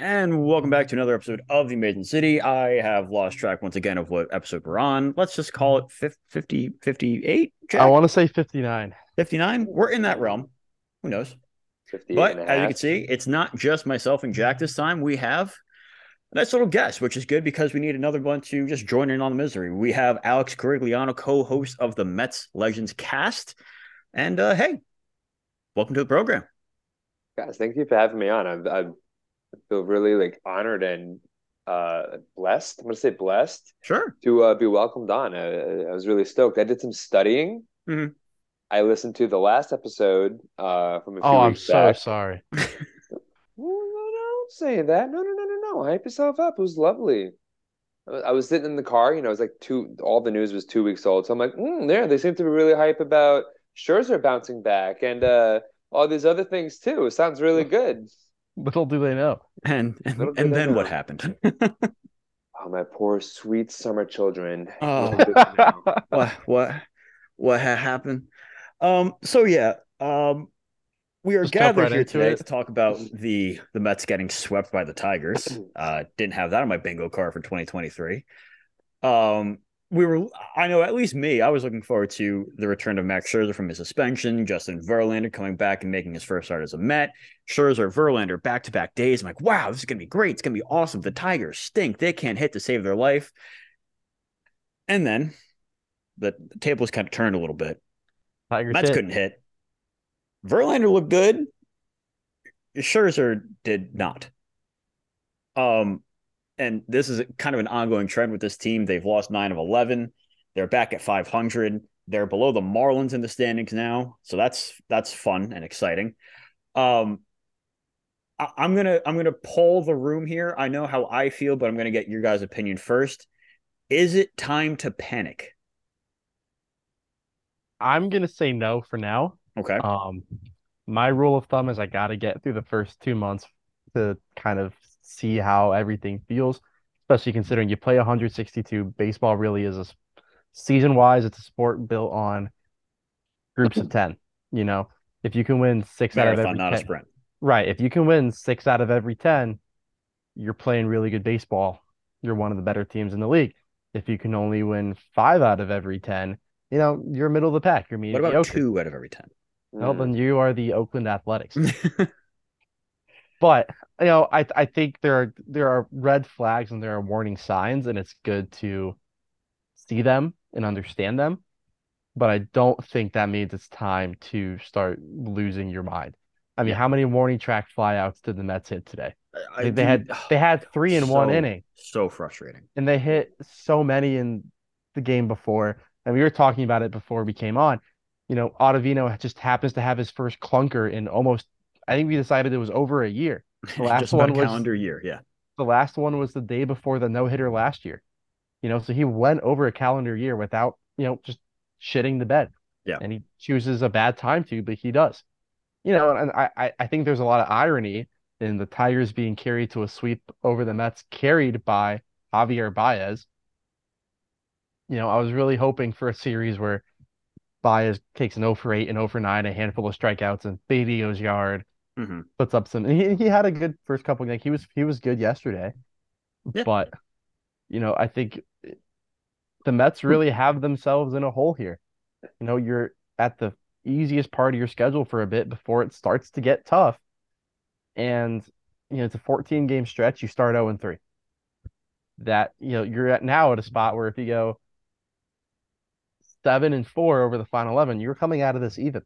And welcome back to another episode of The Amazing City. I have lost track once again of what episode we're on. Let's just call it 50, 58. I want to say 59. 59. We're in that realm. Who knows? But as you can see, it's not just myself and Jack this time. We have a nice little guest, which is good because we need another one to just join in on the misery. We have Alex Corigliano, co host of the Mets Legends cast. And uh, hey, welcome to the program. Guys, thank you for having me on. I've, I've I feel really like honored and uh, blessed. I'm gonna say blessed. Sure. To uh, be welcomed on. I, I was really stoked. I did some studying. Mhm. I listened to the last episode uh, from a few Oh, I'm so back. sorry. No, no, no, don't say that. No, no, no, no, no. Hype yourself up. It was lovely. I was- I was sitting in the car. You know, it was like two. All the news was two weeks old. So I'm like, mm, there. They seem to be really hype about Scherzer bouncing back and uh, all these other things too. It sounds really good. Little do they know. And and, Little and I then what happened? Oh, my poor sweet summer children. Oh. Little did they know. what what what had happened? Um. So yeah. Um. We are Just gathered right here today it. to talk about the the Mets getting swept by the Tigers. Uh, didn't have that on my bingo card for 2023. Um, we were, I know, at least me, I was looking forward to the return of Max Scherzer from his suspension, Justin Verlander coming back and making his first start as a Met. Scherzer, Verlander, back to back days. I'm like, wow, this is gonna be great. It's gonna be awesome. The Tigers stink. They can't hit to save their life. And then the tables kind of turned a little bit. Tigers Mets hit. couldn't hit. Verlander looked good. Scherzer did not. Um, and this is kind of an ongoing trend with this team. They've lost nine of eleven. They're back at five hundred. They're below the Marlins in the standings now, so that's that's fun and exciting. Um, I, I'm gonna I'm gonna poll the room here. I know how I feel, but I'm gonna get your guys' opinion first. Is it time to panic? I'm gonna say no for now. Okay. Um, my rule of thumb is I gotta get through the first two months to kind of see how everything feels, especially considering you play 162. Baseball really is a season wise, it's a sport built on groups of 10. You know, if you can win six out of every not a 10, sprint. right? If you can win six out of every 10, you're playing really good baseball. You're one of the better teams in the league. If you can only win five out of every 10, you know, you're middle of the pack. You're What about two out of every ten? Well, Mm. then you are the Oakland Athletics. But you know, I I think there are there are red flags and there are warning signs, and it's good to see them and understand them. But I don't think that means it's time to start losing your mind. I mean, how many warning track flyouts did the Mets hit today? I- They, they had they had three in one inning, So frustrating. and they hit so many in the game before. And we were talking about it before we came on. You know, Ottavino just happens to have his first clunker in almost. I think we decided it was over a year. The last Just one was- calendar year. Yeah. The last one was the day before the no hitter last year. You know, so he went over a calendar year without, you know, just shitting the bed. Yeah. And he chooses a bad time to, but he does. You know, and I, I, think there's a lot of irony in the Tigers being carried to a sweep over the Mets, carried by Javier Baez. You know, I was really hoping for a series where Baez takes an 0 for 8 and 0 for 9, a handful of strikeouts, and goes yard hmm puts up some. He he had a good first couple. Like he was he was good yesterday, Yeah. but you know I think the Mets really have themselves in a hole here. You know you're at the easiest part of your schedule for a bit before it starts to get tough, and you know it's a 14 game stretch. You start 0 and 3. That you know you're at now at a spot where if you go seven and four over the final 11, you're coming out of this even.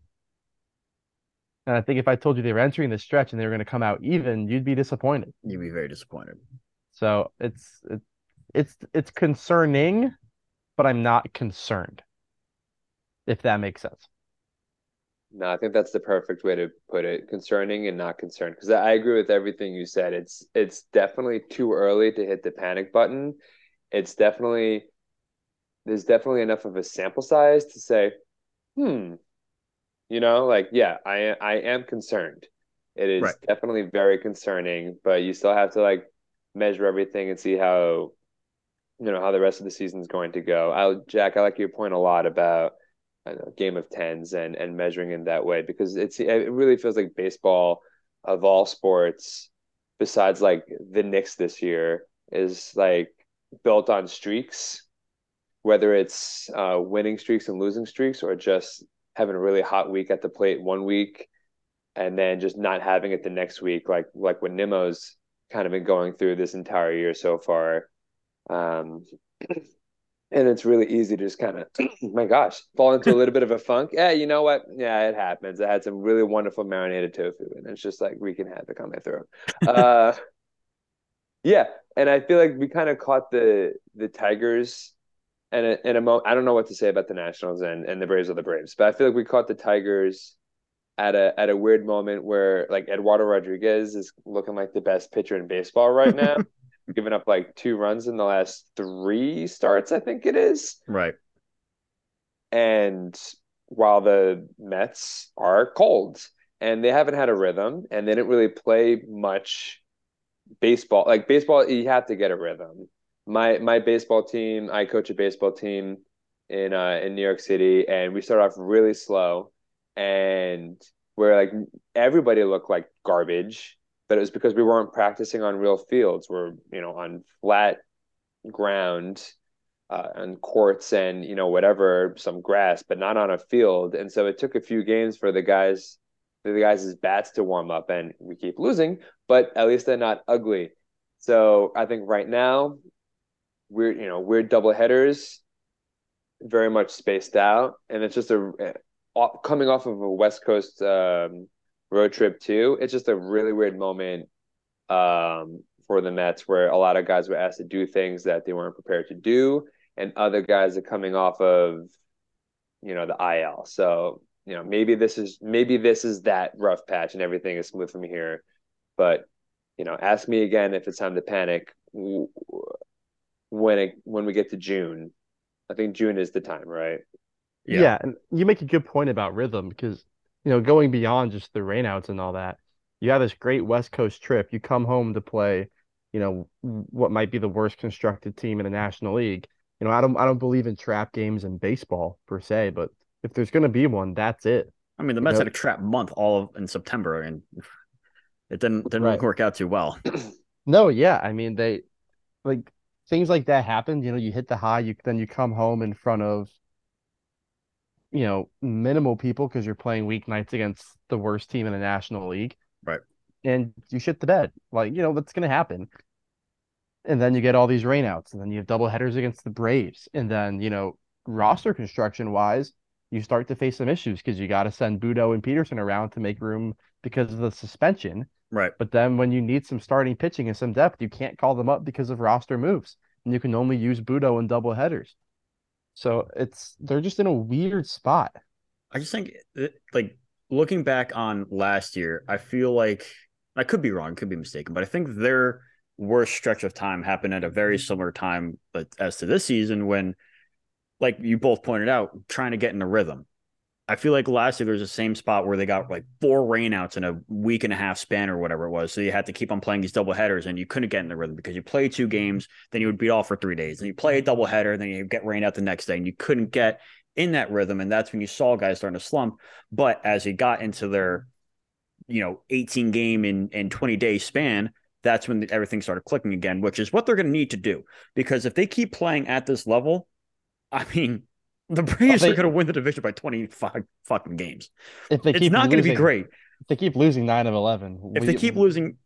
And I think if I told you they were entering the stretch and they were going to come out even, you'd be disappointed. You'd be very disappointed. So it's it, it's it's concerning, but I'm not concerned. If that makes sense. No, I think that's the perfect way to put it. Concerning and not concerned. Because I agree with everything you said. It's it's definitely too early to hit the panic button. It's definitely there's definitely enough of a sample size to say, hmm, you know, like yeah, I I am concerned. It is Right. definitely very concerning, but you still have to like measure everything and see how you know how the rest of the season is going to go. I Jack, I like your point a lot about know, game of tens and and measuring in that way because it's it really feels like baseball of all sports besides like the Knicks this year is like built on streaks, whether it's uh, winning streaks and losing streaks or just having a really hot week at the plate one week and then just not having it the next week, like like when Nimmo's kind of been going through this entire year so far. Um, and it's really easy to just kind of, my gosh, fall into a little bit of a funk. Yeah, you know what? Yeah, it happens. I had some really wonderful marinated tofu, and it's just like wreaking havoc on my throat. Uh, yeah, and I feel like we kind of caught the the Tigers, and in a moment, I don't know what to say about the Nationals and and the Braves are the Braves, but I feel like we caught the Tigers at a at a weird moment where like Eduardo Rodriguez is looking like the best pitcher in baseball right now. giving up like two runs in the last three starts, I think it is. Right. And while the Mets are cold and they haven't had a rhythm and they didn't really play much baseball, like baseball, you have to get a rhythm. My my baseball team, I coach a baseball team in uh in New York City, and we start off really slow, and where like everybody looked like garbage but it was because we weren't practicing on real fields. We're you know on flat ground uh, and courts and you know whatever some grass, but not on a field. And so it took a few games for the guys for the guys' bats to warm up, and we keep losing, but at least they're not ugly. So I think right now we're you know we're double headers, very much spaced out, and it's just a coming off of a West Coast um, road trip too. It's just a really weird moment um, for the Mets where a lot of guys were asked to do things that they weren't prepared to do, and other guys are coming off of, you know, the IL. So you know maybe this is maybe this is that rough patch and everything is smooth from here, but you know, ask me again if it's time to panic when it when we get to June. I think June is the time, right? Yeah. yeah, and you make a good point about rhythm because you know, going beyond just the rainouts and all that, you have this great West Coast trip. You come home to play, you know, what might be the worst constructed team in the National League. You know, I don't I don't believe in trap games in baseball per se, but if there's going to be one, that's it. I mean, the Mets you know? had a trap month all of, in September, and it didn't didn't right. work out too well. no, yeah, I mean they like things like that happen. You know, you hit the high, you then you come home in front of you know, minimal people because you're playing weeknights against the worst team in the National League. Right. And you shit the bed. Like, you know, that's going to happen. And then you get all these rainouts, and then you have double headers against the Braves. And then, you know, roster construction wise, you start to face some issues because you got to send Butto and Peterson around to make room because of the suspension. Right. But then when you need some starting pitching and some depth, you can't call them up because of roster moves. And you can only use Butto in double headers. So it's they're just in a weird spot. I just think uh, like looking back on last year, I feel like I could be wrong, could be mistaken, but I think their worst stretch of time happened at a very similar time but as to this season when like you both pointed out, trying to get in a rhythm. I feel like last year there was the same spot where they got like four rainouts in a week and a half span or whatever it was. So you had to keep on playing these double headers and you couldn't get in the rhythm because you play two mm-hmm. games, then you would beat off for three days. Then you play a mm-hmm. double header, then you get rained out the next day and you couldn't get in that rhythm. And that's when you saw guys starting to slump. But as you got into their, you know, 18 game in, in 20 day span, that's when everything started clicking again, which is what they're going to need to do. Because if they keep playing at this level, I mean, the Braves they, are going to win the division by 25 fucking games. If they it's not going to be great. If they keep losing 9 of 11. If we, they keep losing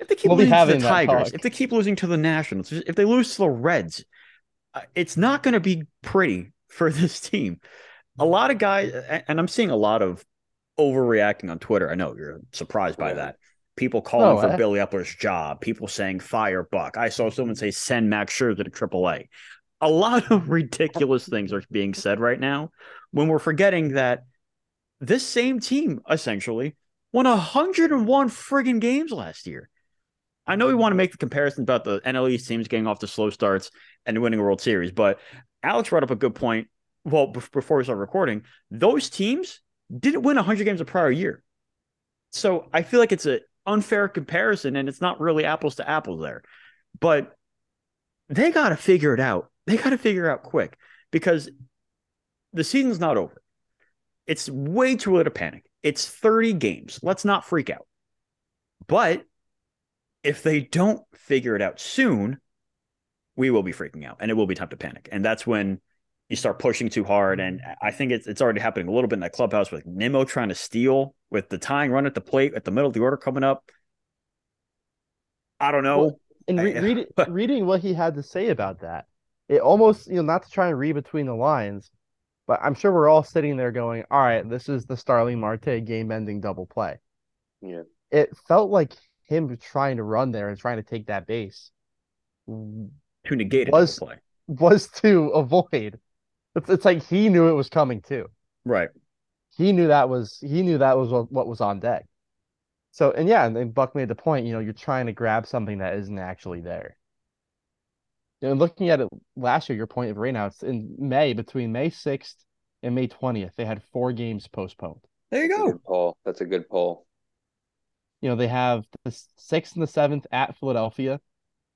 if they keep we'll losing to the Tigers, if they keep losing to the Nationals, if they lose to the Reds, uh, it's not going to be pretty for this team. A lot of guys, and I'm seeing a lot of overreacting on Twitter. I know you're surprised by that. People calling no, for I... Billy Eppler's job. People saying fire Buck. I saw someone say send Max Scherzer to AAA a lot of ridiculous things are being said right now when we're forgetting that this same team essentially won 101 friggin' games last year. I know we want to make the comparison about the NL East teams getting off the slow starts and winning a World Series, but Alex brought up a good point. Well, before we start recording, those teams didn't win 100 games a prior year. So I feel like it's an unfair comparison and it's not really apples to apples there. But they got to figure it out they got to figure out quick because the season's not over. It's way too early to panic. It's 30 games. Let's not freak out. But if they don't figure it out soon, we will be freaking out and it will be time to panic. And that's when you start pushing too hard. And I think it's it's already happening a little bit in that clubhouse with Nimmo trying to steal with the tying run at the plate at the middle of the order coming up. I don't know. Well, and re- read, reading what he had to say about that, it almost you know not to try and read between the lines, but I'm sure we're all sitting there going, "All right, this is the Starling Marte game-ending double play." Yeah, it felt like him trying to run there and trying to take that base to negate it was was to avoid. It's, it's like he knew it was coming too. Right. He knew that was he knew that was what, what was on deck. So and yeah, and then Buck made the point. You know, you're trying to grab something that isn't actually there. And looking at it last year, your point of right now, it's in May between May sixth and May twentieth. They had four games postponed. There you go. Poll. That's a good poll. You know, they have the sixth and the seventh at Philadelphia,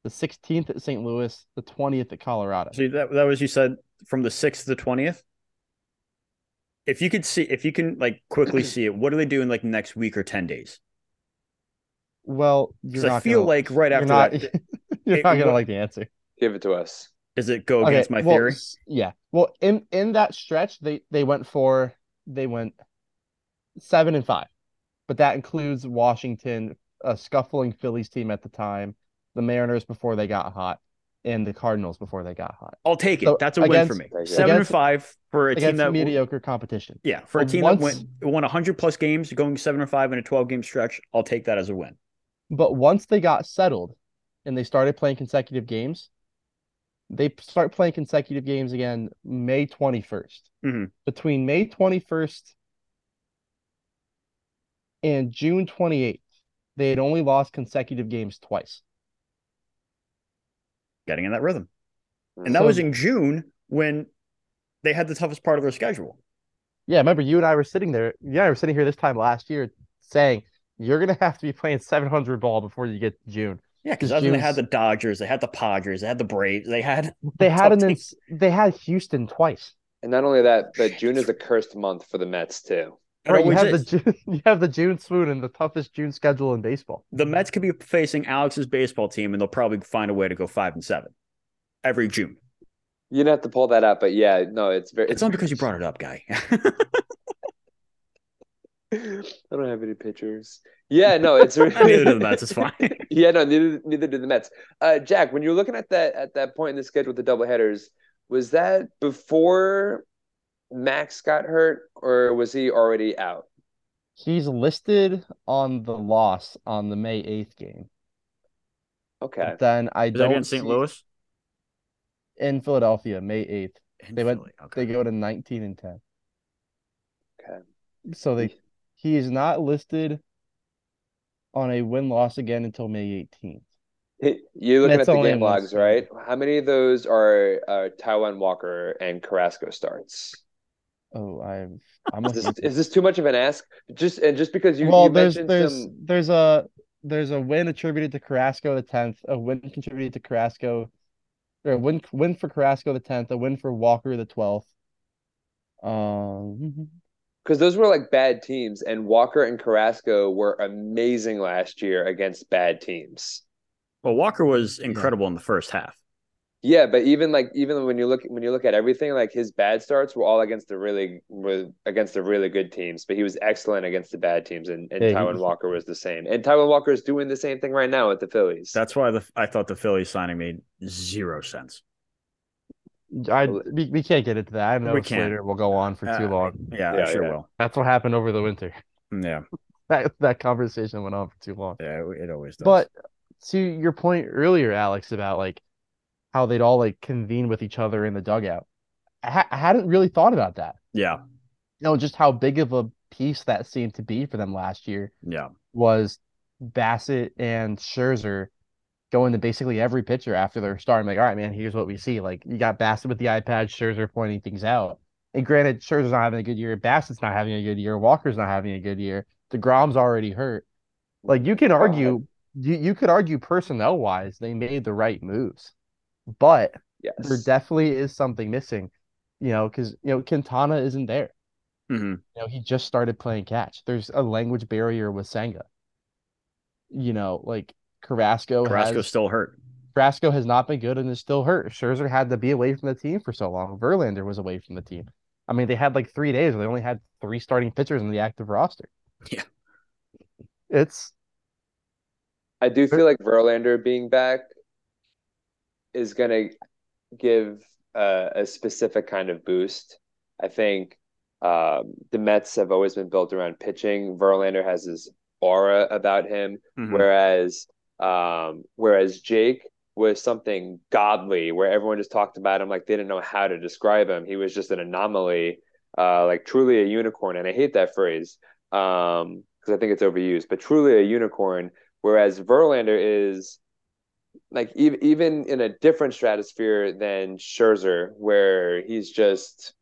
the 16th at St. Louis, the 20th at Colorado. See that that was you said from the 6th to the 20th. If you could see if you can like quickly see it, what do they do in like next week or 10 days? Well, you're I feel gonna, like right after not, that you're it, not gonna like the answer. Give it to us. Does it go against okay, my well, theory? Yeah. Well, in in that stretch, they they went for they went seven and five, but that includes Washington, a scuffling Phillies team at the time, the Mariners before they got hot, and the Cardinals before they got hot. I'll take it. So That's a against, win for me. Seven and five for a team that mediocre competition. Yeah, for a team once, that went, won hundred plus games, going seven or five in a twelve game stretch. I'll take that as a win. But once they got settled, and they started playing consecutive games, they start playing consecutive games again May 21st. Mm-hmm. Between May 21st and June 28th, they had only lost consecutive games twice getting in that rhythm. And that so, was in June when they had the toughest part of their schedule. Yeah, remember you and I were sitting there. Yeah, I was sitting here this time last year saying you're gonna have to be playing 700 ball before you get June. Yeah, because they had the Dodgers, they had the Padres, they had the Braves, they had they had an they had Houston twice. And not only that, but June is a cursed month for the Mets too. Right, you have is. the June, you have the June swoon and the toughest June schedule in baseball. The Mets could be facing Alex's baseball team, and they'll probably find a way to go five and seven every June. You'd have to pull that up, but yeah, no, it's very. It's not because you brought it up, guy. I don't have any pictures. Yeah, no, it's really neither do the Mets. It's fine. yeah, no, neither neither do the Mets. Uh, Jack, when you're looking at that at that point in the schedule with the double headers, was that before Max got hurt, or was he already out? He's listed on the loss on the May eighth game. Okay. But then I Is don't. That in St. Louis in Philadelphia, May eighth. They went. Okay. They go to nineteen and ten. Okay. So they he is not listed on a win loss again until May eighteenth. You're looking at the game logs, right? How many of those are uh, Taijuan Walker and Carrasco starts? Oh, I'm. I'm is, this, is this too much of an ask? Just and just because you well, you there's mentioned there's some... there's a there's a win attributed to Carrasco the tenth, a win contributed to Carrasco or a win win for Carrasco the tenth, a win for Walker the twelfth. Um, because those were like bad teams, and Walker and Carrasco were amazing last year against bad teams. Well, Walker was incredible yeah. in the first half. Yeah, but even like even when you look when you look at everything, like his bad starts were all against the really were against the really good teams, but he was excellent against the bad teams, and, and yeah, Taijuan Walker was the same. And Taijuan Walker is doing the same thing right now with the Phillies. That's why the I thought the Phillies signing made zero sense. I we, we can't get into that. I know we Slater will go on for too uh, long. Yeah, yeah, sure yeah. will. That's what happened over the winter. Yeah, that that conversation went on for too long. Yeah, it always does. But to your point earlier, Alex, about like how they'd all like convene with each other in the dugout. I, ha- I hadn't really thought about that. Yeah. You know, just how big of a piece that seemed to be for them last year. Yeah. Was Bassitt and Scherzer going to basically every pitcher after they're starting. Like, all right, man, here's what we see. Like, you got Bassitt with the iPad, Scherzer pointing things out. And granted, Scherzer's not having a good year. Bassitt's not having a good year. Walker's not having a good year. DeGrom's already hurt. Like, you can argue, you, you could argue personnel wise, they made the right moves but yes. there definitely is something missing, you know, because you know Quintana isn't there. Mm-hmm. You know, he just started playing catch. There's a language barrier with Senga. You know, like Carrasco, Carrasco's has still hurt. Carrasco has not been good and is still hurt. Scherzer had to be away from the team for so long. Verlander was away from the team. I mean, they had like three days where they only had three starting pitchers in the active roster. Yeah. It's I do feel like Verlander being back is going to give uh, a specific kind of boost. I think um, the Mets have always been built around pitching. Verlander has this aura about him, Mhm. whereas um, whereas Jake was something godly, where everyone just talked about him like they didn't know how to describe him. He was just an anomaly, uh, like truly a unicorn, and I hate that phrase um, because I think it's overused, but truly a unicorn. Whereas Verlander is like even even in a different stratosphere than Scherzer, where he's just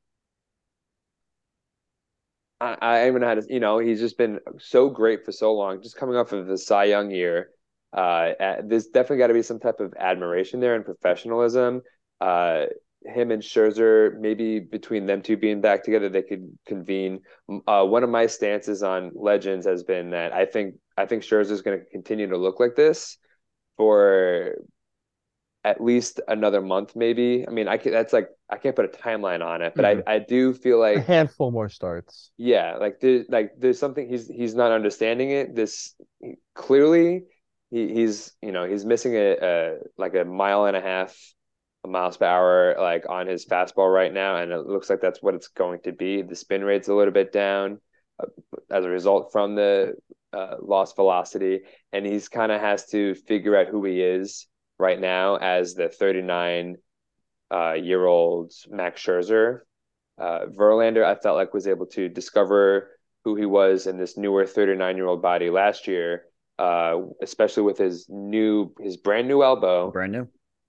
I, I even had you know he's just been so great for so long, just coming off of the Cy Young year. Uh, there's definitely got to be some type of admiration there and professionalism. Uh, him and Scherzer, maybe between them two being back together, they could convene. Uh, one of my stances on Legends has been that I think I think Scherzer is going to continue to look like this for at least another month, maybe. I mean, I can, that's like I can't put a timeline on it, but Mhm. I I do feel like a handful more starts. yeah, like there's like there's something he's he's not understanding it. This clearly he, he's you know he's missing a, a like a mile and a half a miles per hour like on his fastball right now, and it looks like that's what it's going to be. The spin rate's a little bit down uh, as a result from the uh, lost velocity, and he's kind of has to figure out who he is right now as the 39 uh, year old Max Scherzer. Uh, Verlander, I felt like was able to discover who he was in this newer 39 year old body last year, uh, especially with his new, his brand new elbow, Brand new.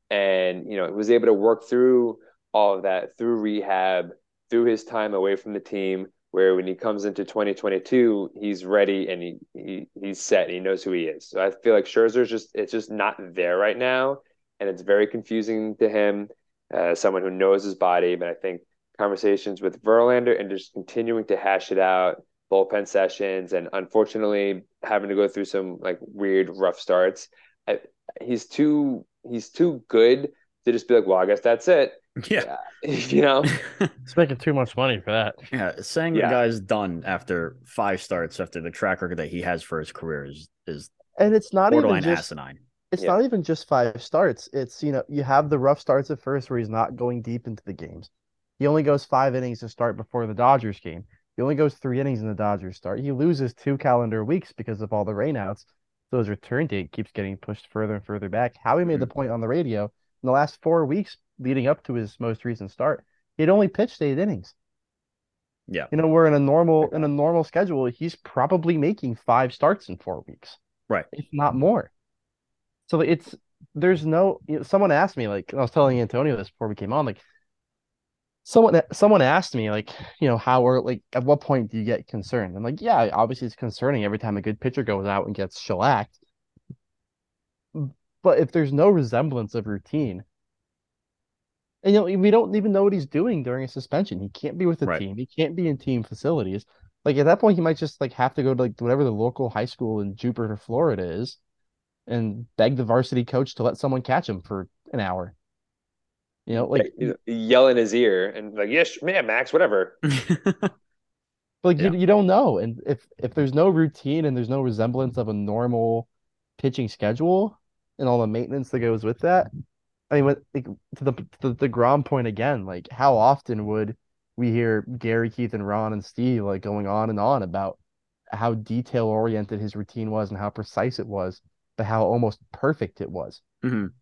and you know was able to work through all of that through rehab, through his time away from the team. Where when he comes into 2022, he's ready and he, he he's set. And he knows who he is. So I feel like Scherzer's just it's just not there right now, and it's very confusing to him, uh, someone who knows his body. But I think conversations with Verlander and just continuing to hash it out, bullpen sessions, and unfortunately having to go through some like weird rough starts. I, he's too he's too good to just be like, well, I guess that's it. Yeah. you know, He's making too much money for that. Yeah. Saying Yeah. the guy's done after five starts after the track record that he has for his career is is And it's not even just asinine. it's Yeah. not even just five starts. It's you know, you have the rough starts at first where he's not going deep into the games. He only goes five innings to start before the Dodgers game. He only goes three innings in the Dodgers start. He loses two calendar weeks because of all the rainouts. So his return date keeps getting pushed further and further back. Howie made the hmm. point on the radio in the last four weeks leading up to his most recent start. He'd only pitched eight innings. Yeah. You know, we're in a normal in a normal schedule, he's probably making five starts in four weeks. Right. If not more. So it's there's no you know, someone asked me like I was telling Antonio this before we came on like someone someone asked me like you know how or like at what point do you get concerned? I'm like yeah obviously it's concerning every time a good pitcher goes out and gets shellacked. But if there's no resemblance of routine and you know we don't even know what he's doing during a suspension. He can't be with the Right. team. He can't be in team facilities. Like at that point he might just like have to go to like whatever the local high school in Jupiter Florida is and beg the varsity coach to let someone catch him for an hour you know like you know, yell in his ear and like, yes, man, Max, whatever. like Yeah. you, you don't know and if if there's no routine and there's no resemblance of a normal pitching schedule and all the maintenance that goes with that i mean like, to the to the Grom point again like how often would we hear Gary Keith and Ron and Steve like going on and on about how detail oriented his routine was and how precise it was but how almost perfect it was Mhm.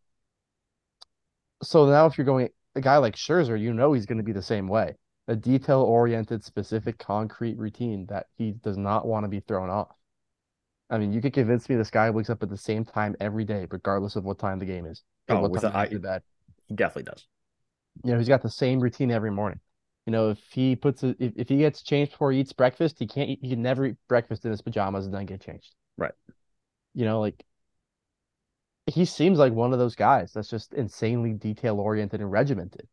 So now if you're going a guy like Scherzer, you know he's going to be the same way. A detail oriented, specific, concrete routine that he does not want to be thrown off. I mean, you could convince me this guy wakes up at the same time every day, regardless of what time the game is. Oh, what with time a- I- he bed. he definitely does. You know, he's got the same routine every morning. You know, if he puts a, if, if he gets changed before he eats breakfast, he can't eat, he can never eat breakfast in his pajamas and then get changed. Right. You know, like he seems like one of those guys that's just insanely detail oriented and regimented.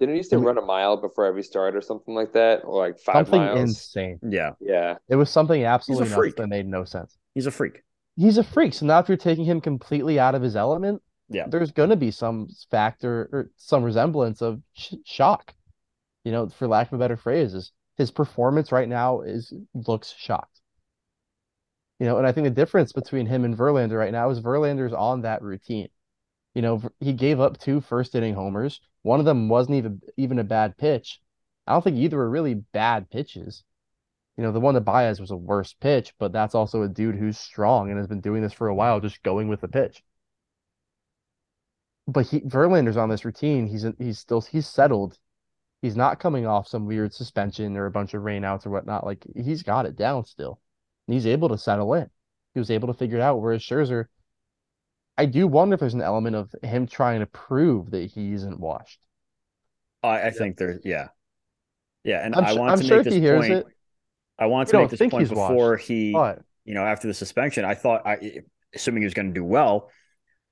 Didn't he used to And run a mile before every start or something like that, or like five Something miles? insane. Yeah. Yeah, It was something absolutely nuts that made no sense. He's a freak. he's a freak. So now if you're taking him completely out of his element, Yeah. there's going to be some factor or some resemblance of sh- shock. You know, for lack of a better phrase, is his performance right now is looks shocked. You know, and I think the difference between him and Verlander right now is Verlander's on that routine. You know, he gave up two first inning homers. One of them wasn't even even a bad pitch. I don't think either were really bad pitches. You know, the one to Baez was a worse pitch, but that's also a dude who's strong and has been doing this for a while, just going with the pitch. But he Verlander's on this routine. He's he's still he's settled. He's not coming off some weird suspension or a bunch of rainouts or whatnot. Like he's got it down still. And he's able to settle in. He was able to figure it out. Whereas Scherzer, I do wonder if there's an element of him trying to prove that he isn't washed. I, I think there's yeah, yeah, and I'm I want to sure make if this point. it, I want to make this point he's washed, before he, But you know, after the suspension. I thought, I assuming he was going to do well.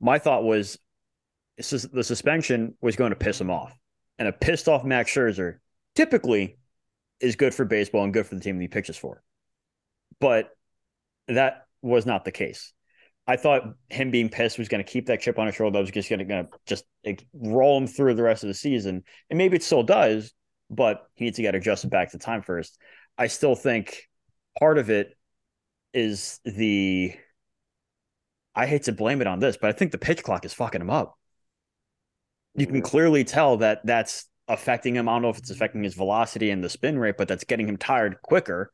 My thought was, the suspension was going to piss him off, and a pissed off Max Scherzer typically is good for baseball and good for the team that he pitches for. But that was not the case. I thought him being pissed was going to keep that chip on his shoulder. That was just going to just roll him through the rest of the season, and maybe it still does. But he needs to get adjusted back to time first. I still think part of it is the. I hate to blame it on this, but I think the pitch clock is fucking him up. You can clearly tell that that's affecting him. I don't know if it's affecting his velocity and the spin rate, but that's getting him tired quicker.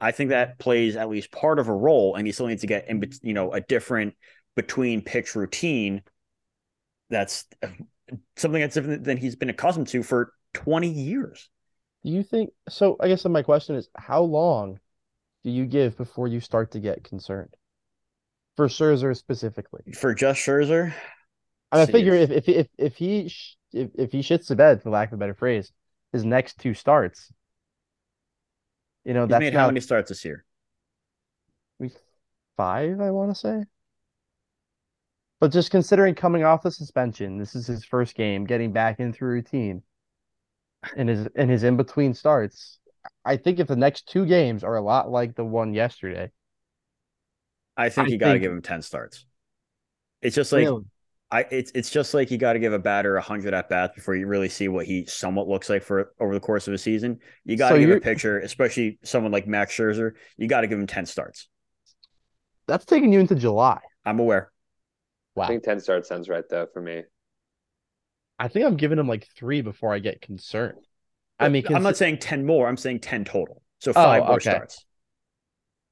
I think that plays at least part of a role, and he still needs to get in, you know, a different between pitch routine. That's uh, something that's different than he's been accustomed to for 20 years. do you think so? I guess my question is how long do you give before you start to get concerned? For Scherzer specifically. For just Scherzer, I, mean, I See, figure if if if if he sh- if, if he shits the bed, for lack of a better phrase, his next two starts, you know, he's that's made now how many starts this year? We five, I want to say. But just considering coming off the suspension, this is his first game, getting back into routine, and his and his in between starts. I think if the next two games are a lot like the one yesterday, I think I you got to think- give him 10 starts. It's just like really, I it's it's just like you got to give a batter 100 at bats before you really see what he somewhat looks like for over the course of a season. You got to So give a you're- especially someone like Max Scherzer, you got to give him 10 starts. that's taking you into July. I'm aware. Wow. I think 10 starts sounds right though for me. I think I'm giving him like three before I get concerned. I mean, I'm not saying 10 more, I'm saying 10 total. So oh, five more Oh, okay. starts.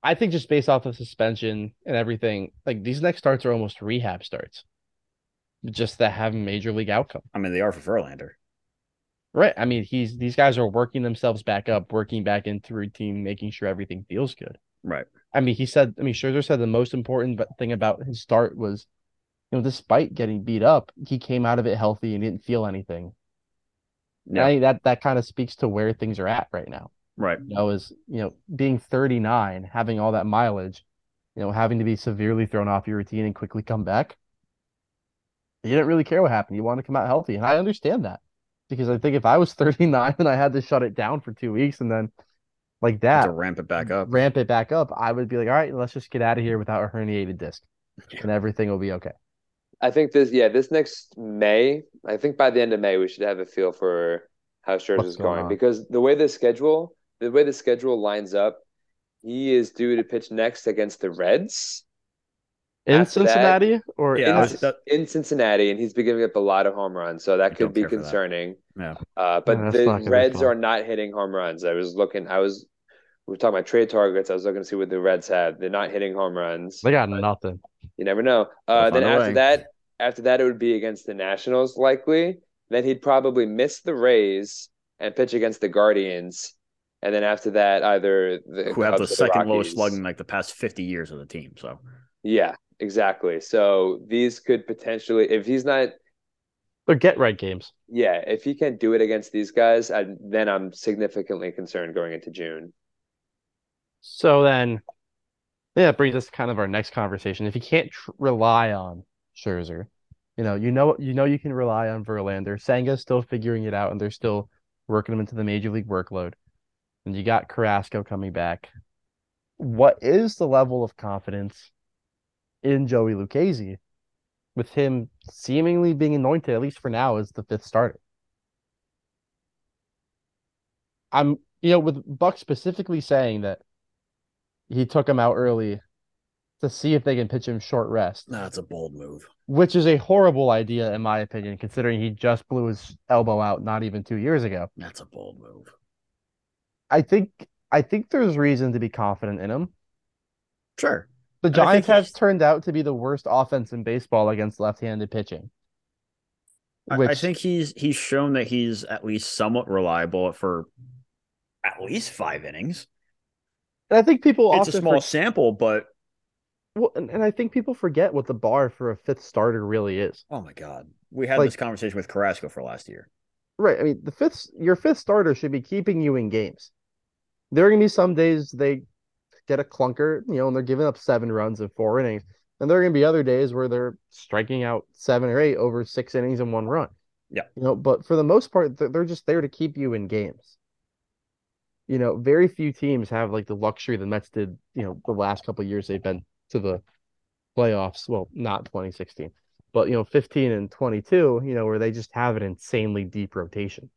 I think just based off the suspension and everything, like these next starts are almost rehab starts, just that have major league outcome. I mean, they are for Verlander. Right. I mean, he's these guys are working themselves back up, working back into routine, making sure everything feels good. Right. I mean, he said, I mean, Scherzer said the most important thing about his start was, you know, despite getting beat up, he came out of it healthy and didn't feel anything. Yeah. I think that that kind of speaks to where things are at right now. Right. You know, is you know, being 39, having all that mileage, you know, having to be severely thrown off your routine and quickly come back. You didn't really care what happened. You want to come out healthy. And I understand that. Because I think if I was 39 and I had to shut it down for two weeks and then like that, to ramp it back up. ramp it back up, I would be like, all right, let's just get out of here without a herniated disc. Yeah. And everything will be okay. I think this, yeah, this next May, I think by the end of May, we should have a feel for how Scherzer's What's going going on. because the way the schedule, the way the schedule lines up, he is due to pitch next against the Reds In After that- Cincinnati or Yeah, in was- that- in Cincinnati, and he's been giving up a lot of home runs, so that I could be care for that. concerning. Yeah. Uh, but Yeah, the not gonna be Reds are not hitting home runs. I was looking, I was, we were talking about trade targets. I was looking to see what the Reds had. They're not hitting home runs. they got nothing. You never know. Uh, then after way. that, after that, it would be against the Nationals likely. Then he'd probably miss the Rays and pitch against the Guardians. And then after that, either the Who have the Cubs or second lowest Rockies. slugging like the past 50 years of the team. So Yeah, exactly. So these could potentially, if he's not, They're get right games. yeah, if he can't do it against these guys, I, then I'm significantly concerned going into June. So then, yeah, that brings us to kind of our next conversation. If you can't tr- rely on Scherzer, you know, you know, you know, you can rely on Verlander. Senga's still figuring it out, and they're still working him into the major league workload. And you got Carrasco coming back. what is the level of confidence in Joey Lucchesi with him seemingly being anointed, at least for now, as the fifth starter? I'm, you know, with Buck specifically saying that he took him out early to see if they can pitch him short rest. That's a bold move. Which is a horrible idea, in my opinion, considering he just blew his elbow out not even two years ago. That's a bold move. I think I think there's reason to be confident in him. Sure. The Giants have turned out to be the worst offense in baseball against left-handed pitching. Which... I think he's he's shown that he's at least somewhat reliable for at least five innings. And I think people it's a small for... sample, but well, and, and I think people forget what the bar for a fifth starter really is. Oh my god, we had like, this conversation with Carrasco for last year. Right. I mean, the fifth your fifth starter should be keeping you in games. There are gonna be some days they get a clunker, you know, and they're giving up seven runs in four innings. And there are gonna be other days where they're striking out seven or eight over six innings and one run. Yeah. You know, but for the most part, they're just there to keep you in games you know, very few teams have like the luxury the Mets did, you know, the last couple years they've been to the playoffs. Well, not 2016, but you know, 15 and 22, you know, where they just have an insanely deep rotation.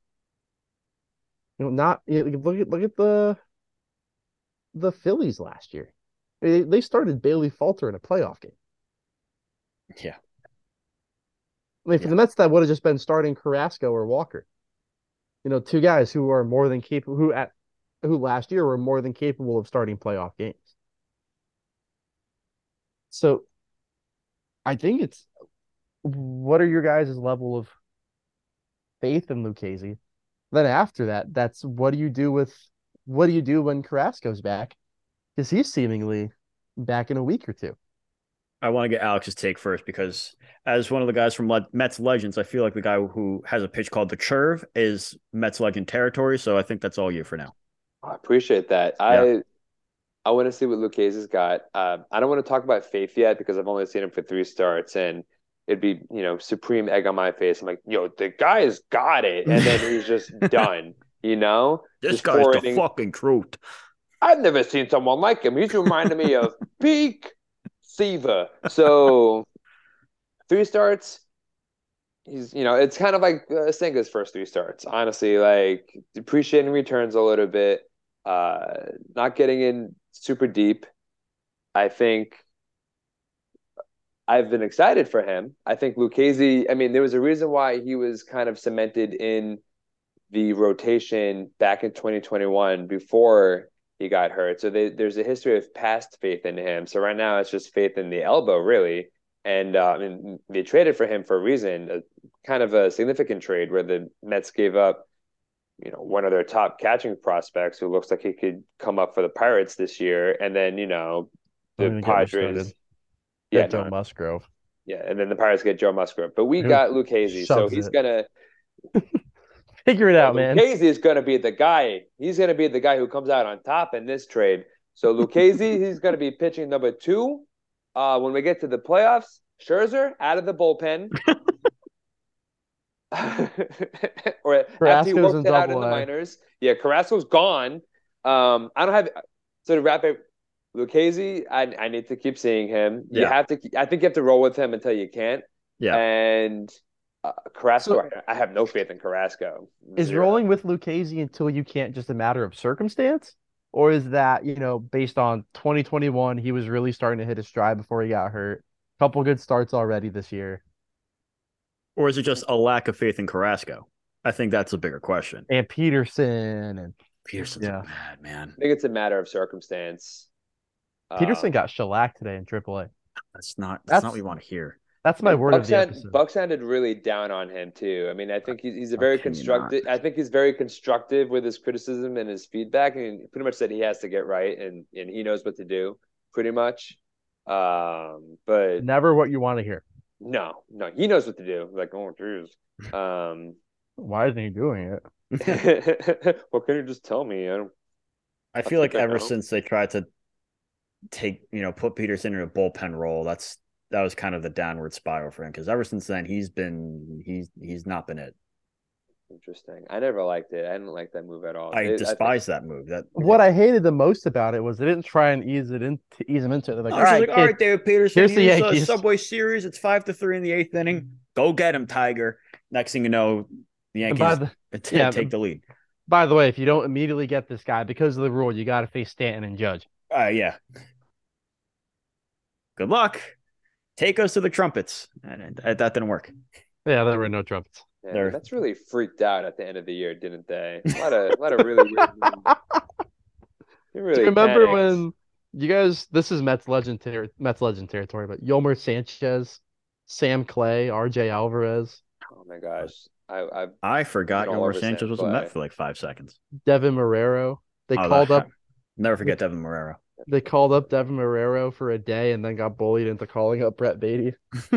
You know, not you know, look at look at the the Phillies last year. They, they started Bailey Falter in a playoff game. Yeah. I mean, for yeah. the Mets, that would have just been starting Carrasco or Walker. You know, two guys who are more than capable, who at who last year were more than capable of starting playoff games. So I think it's what are your guys' level of faith in Lucchesi? Then after that, that's what do you do with what do you do when Carrasco's back? Because he's seemingly back in a week or two. I want to get Alex's take first because, as one of the guys from Mets Legends, I feel like the guy who has a pitch called the Curve is Mets Legend territory. So I think that's all you for now. I appreciate that. Yeah. I I want to see what Lucchesi's got. Uh, I don't want to talk about Faith yet because I've only seen him for three starts, and it'd be you know supreme egg on my face. I'm like, yo, the guy's got it, and then he's just done. You know, this just guy's the fucking truth. I've never seen someone like him. He's reminding me of peak Seaver. So three starts. He's, you know, it's kind of like uh, Senga's first three starts. Honestly, like depreciating returns a little bit uh, not getting in super deep. I think I've been excited for him. I think Lucchesi, I mean, there was a reason why he was kind of cemented in the rotation back in 2021 before he got hurt. So they, there's a history of past faith in him. So right now it's just faith in the elbow, really. And uh, I mean, they traded for him for a reason, a, kind of a significant trade where the Mets gave up you know one of their top catching prospects who looks like he could come up for the Pirates this year, and then you know the Padres. Yeah, Joe no, Musgrove. Yeah, and then the Pirates get Joe Musgrove, but we got Lucchesi, so he's it. gonna figure it out, man. Lucchesi is gonna be the guy. He's gonna be the guy who comes out on top in this trade. So Lucchesi, he's gonna be pitching number two. Uh, when we get to the playoffs, Scherzer out of the bullpen. or after he worked it out in the minors. Yeah, Carrasco's gone. Um, I don't have so to wrap it. Lucchesi, I I need to keep seeing him. You have to. I think you have to roll with him until you can't. Yeah. And uh, Carrasco, so, I have no faith in Carrasco. Is Zero. rolling with Lucchesi until you can't just a matter of circumstance, or is that you know based on 2021 he was really starting to hit his stride before he got hurt? Couple good starts already this year. Or is it just a lack of faith in Carrasco? I think that's a bigger question. And Peterson and Peterson's yeah. bad man. I think it's a matter of circumstance. Peterson uh, got shellacked today in AAA. That's not that's, that's not what we want to hear. That's my word Buck of the episode. Buck sounded really down on him too. I mean, I think he's, he's a very constructive. I think he's very constructive with his criticism and his feedback, and he pretty much said he has to get right and and he knows what to do, pretty much. Um, but never what you want to hear. No, no, he knows what to do. Like, oh, jeez. Um, why isn't he doing it? well, can you just tell me? I don't. I feel like ever since they tried to take, you know, put Peterson in a bullpen role, that's that was kind of the downward spiral for him. Because ever since then, he's been he's he's not been it. Interesting. I never liked it. I didn't like that move at all. I It- despise that move. That What I hated the most about it was they didn't try and ease it in to ease him into it. They're like, No, all she's like, all kid, right, David Peterson, here's the a Yankees." Subway Series. It's five to three in the eighth inning. Go get him, Tiger. Next thing you know, the Yankees the t- yeah, take the lead. by the way, if you don't immediately get this guy because of the rule, you got to face Stanton and Judge. Uh, yeah. Good luck. Take us to the trumpets. And that, that didn't work. Yeah, there were no trumpets. Yeah, They're- the Mets really freaked out at the end of the year, didn't they? A lot of, a lot of really weird. moves. Do you remember panicked. when you guys? This is Mets legend ter- Mets legend territory, but Yolmer Sanchez, Sam Clay, R.J. Alvarez, Oh my gosh, I, I I forgot Been Yolmer Sanchez Sam was a Met for like five seconds. Deven Marrero. They Oh, called that- up Never forget Deven Marrero. They called up Deven Marrero for a day and then got bullied into calling up Brett Baty.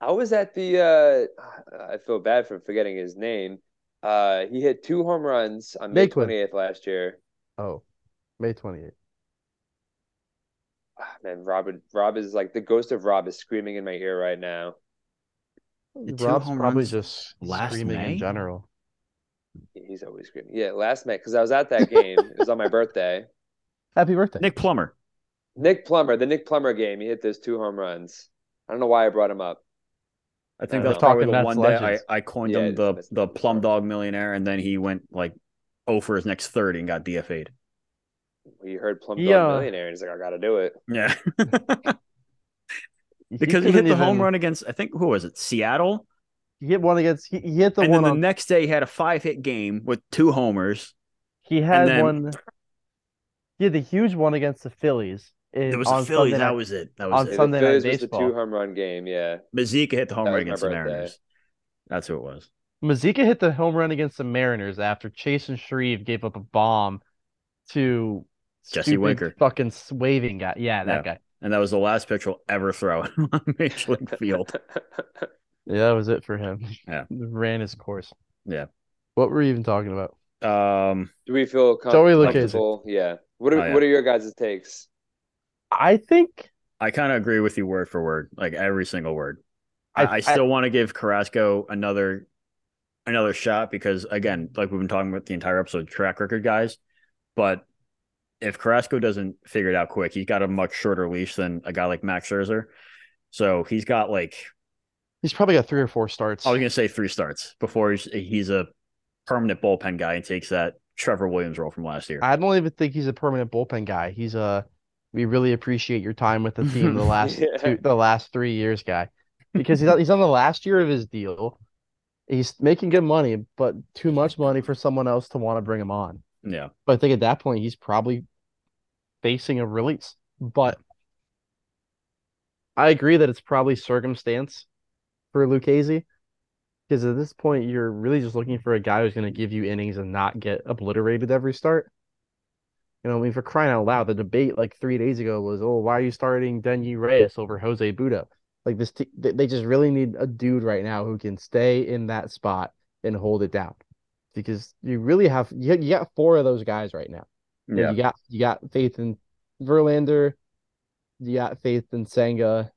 I was at the. Uh, I feel bad for forgetting his name. Uh, he hit two home runs on May twenty eighth last year. Oh, May 28th. Ah, man, Rob, Rob is like the ghost of Rob is screaming in my ear right now. The two Rob's home probably runs just last screaming May? in general. He's always screaming. Yeah, last May because I was at that game. it was on my birthday. Happy birthday. Nick Plummer. Nick Plummer, the Nick Plummer game, he hit those two home runs. I don't know why I brought him up. I think We're that's probably talking the Mets one day I. I coined Yeah, him the the legends, plum dog millionaire, and then he went like oh for his next 30 and got DFA'd. He heard Plum Dog Yeah. Millionaire and he's like, I gotta do it. Yeah. Because he, hit couldn't the home run against I think who was it? Seattle. He hit one against. He, he hit the and one then the next day he had a five hit game with two homers. He had then- one. He had the huge one against the Phillies. In, It was on the Phillies. Sunday That night. was it. That on was it. Yeah, Sunday the Night Phillies was the Baseball. two home run game. Yeah. Mazeika hit the home That run against the birthday. Mariners. That's who it was. Mazeika hit the home run against the Mariners after Chasen Shreve gave up a bomb to Jesse Winker. fucking s- waving guy. Yeah, that guy. And that was the last pitch he'll ever throw on Major League Field. Yeah, that was it for him. Yeah. Ran his course. Yeah. What were we even talking about? Um, Do we feel com- Joey comfortable? Yeah. What are Oh, yeah. what are your guys' takes? I think I kind of agree with you word for word, like every single word. I, I- I, I- still want to give Carrasco another another shot because again, like we've been talking about the entire episode, track record guys. But if Carrasco doesn't figure it out quick, he's got a much shorter leash than a guy like Max Scherzer. So he's got like he's probably got three or four starts. I was gonna say three starts before he's he's a permanent bullpen guy and takes that Trevor Williams role from last year. I don't even think he's a permanent bullpen guy. He's a we really appreciate your time with the team the last Yeah. two, the last three years guy because he's he's on the last year of his deal. He's making good money, but too much money for someone else to want to bring him on. yeah. But I think at that point he's probably facing a release. But I agree that it's probably circumstance for Lucchesi. Because at this point, you're really just looking for a guy who's going to give you innings and not get obliterated every start. You know, I mean, for crying out loud, the debate like three days ago was, oh, why are you starting Denyi Reyes over Jose Butto?" Like this, t- they just really need a dude right now who can stay in that spot and hold it down. Because you really have you, you got four of those guys right now. You Yeah. You got you got faith in Verlander, you got faith in Senga,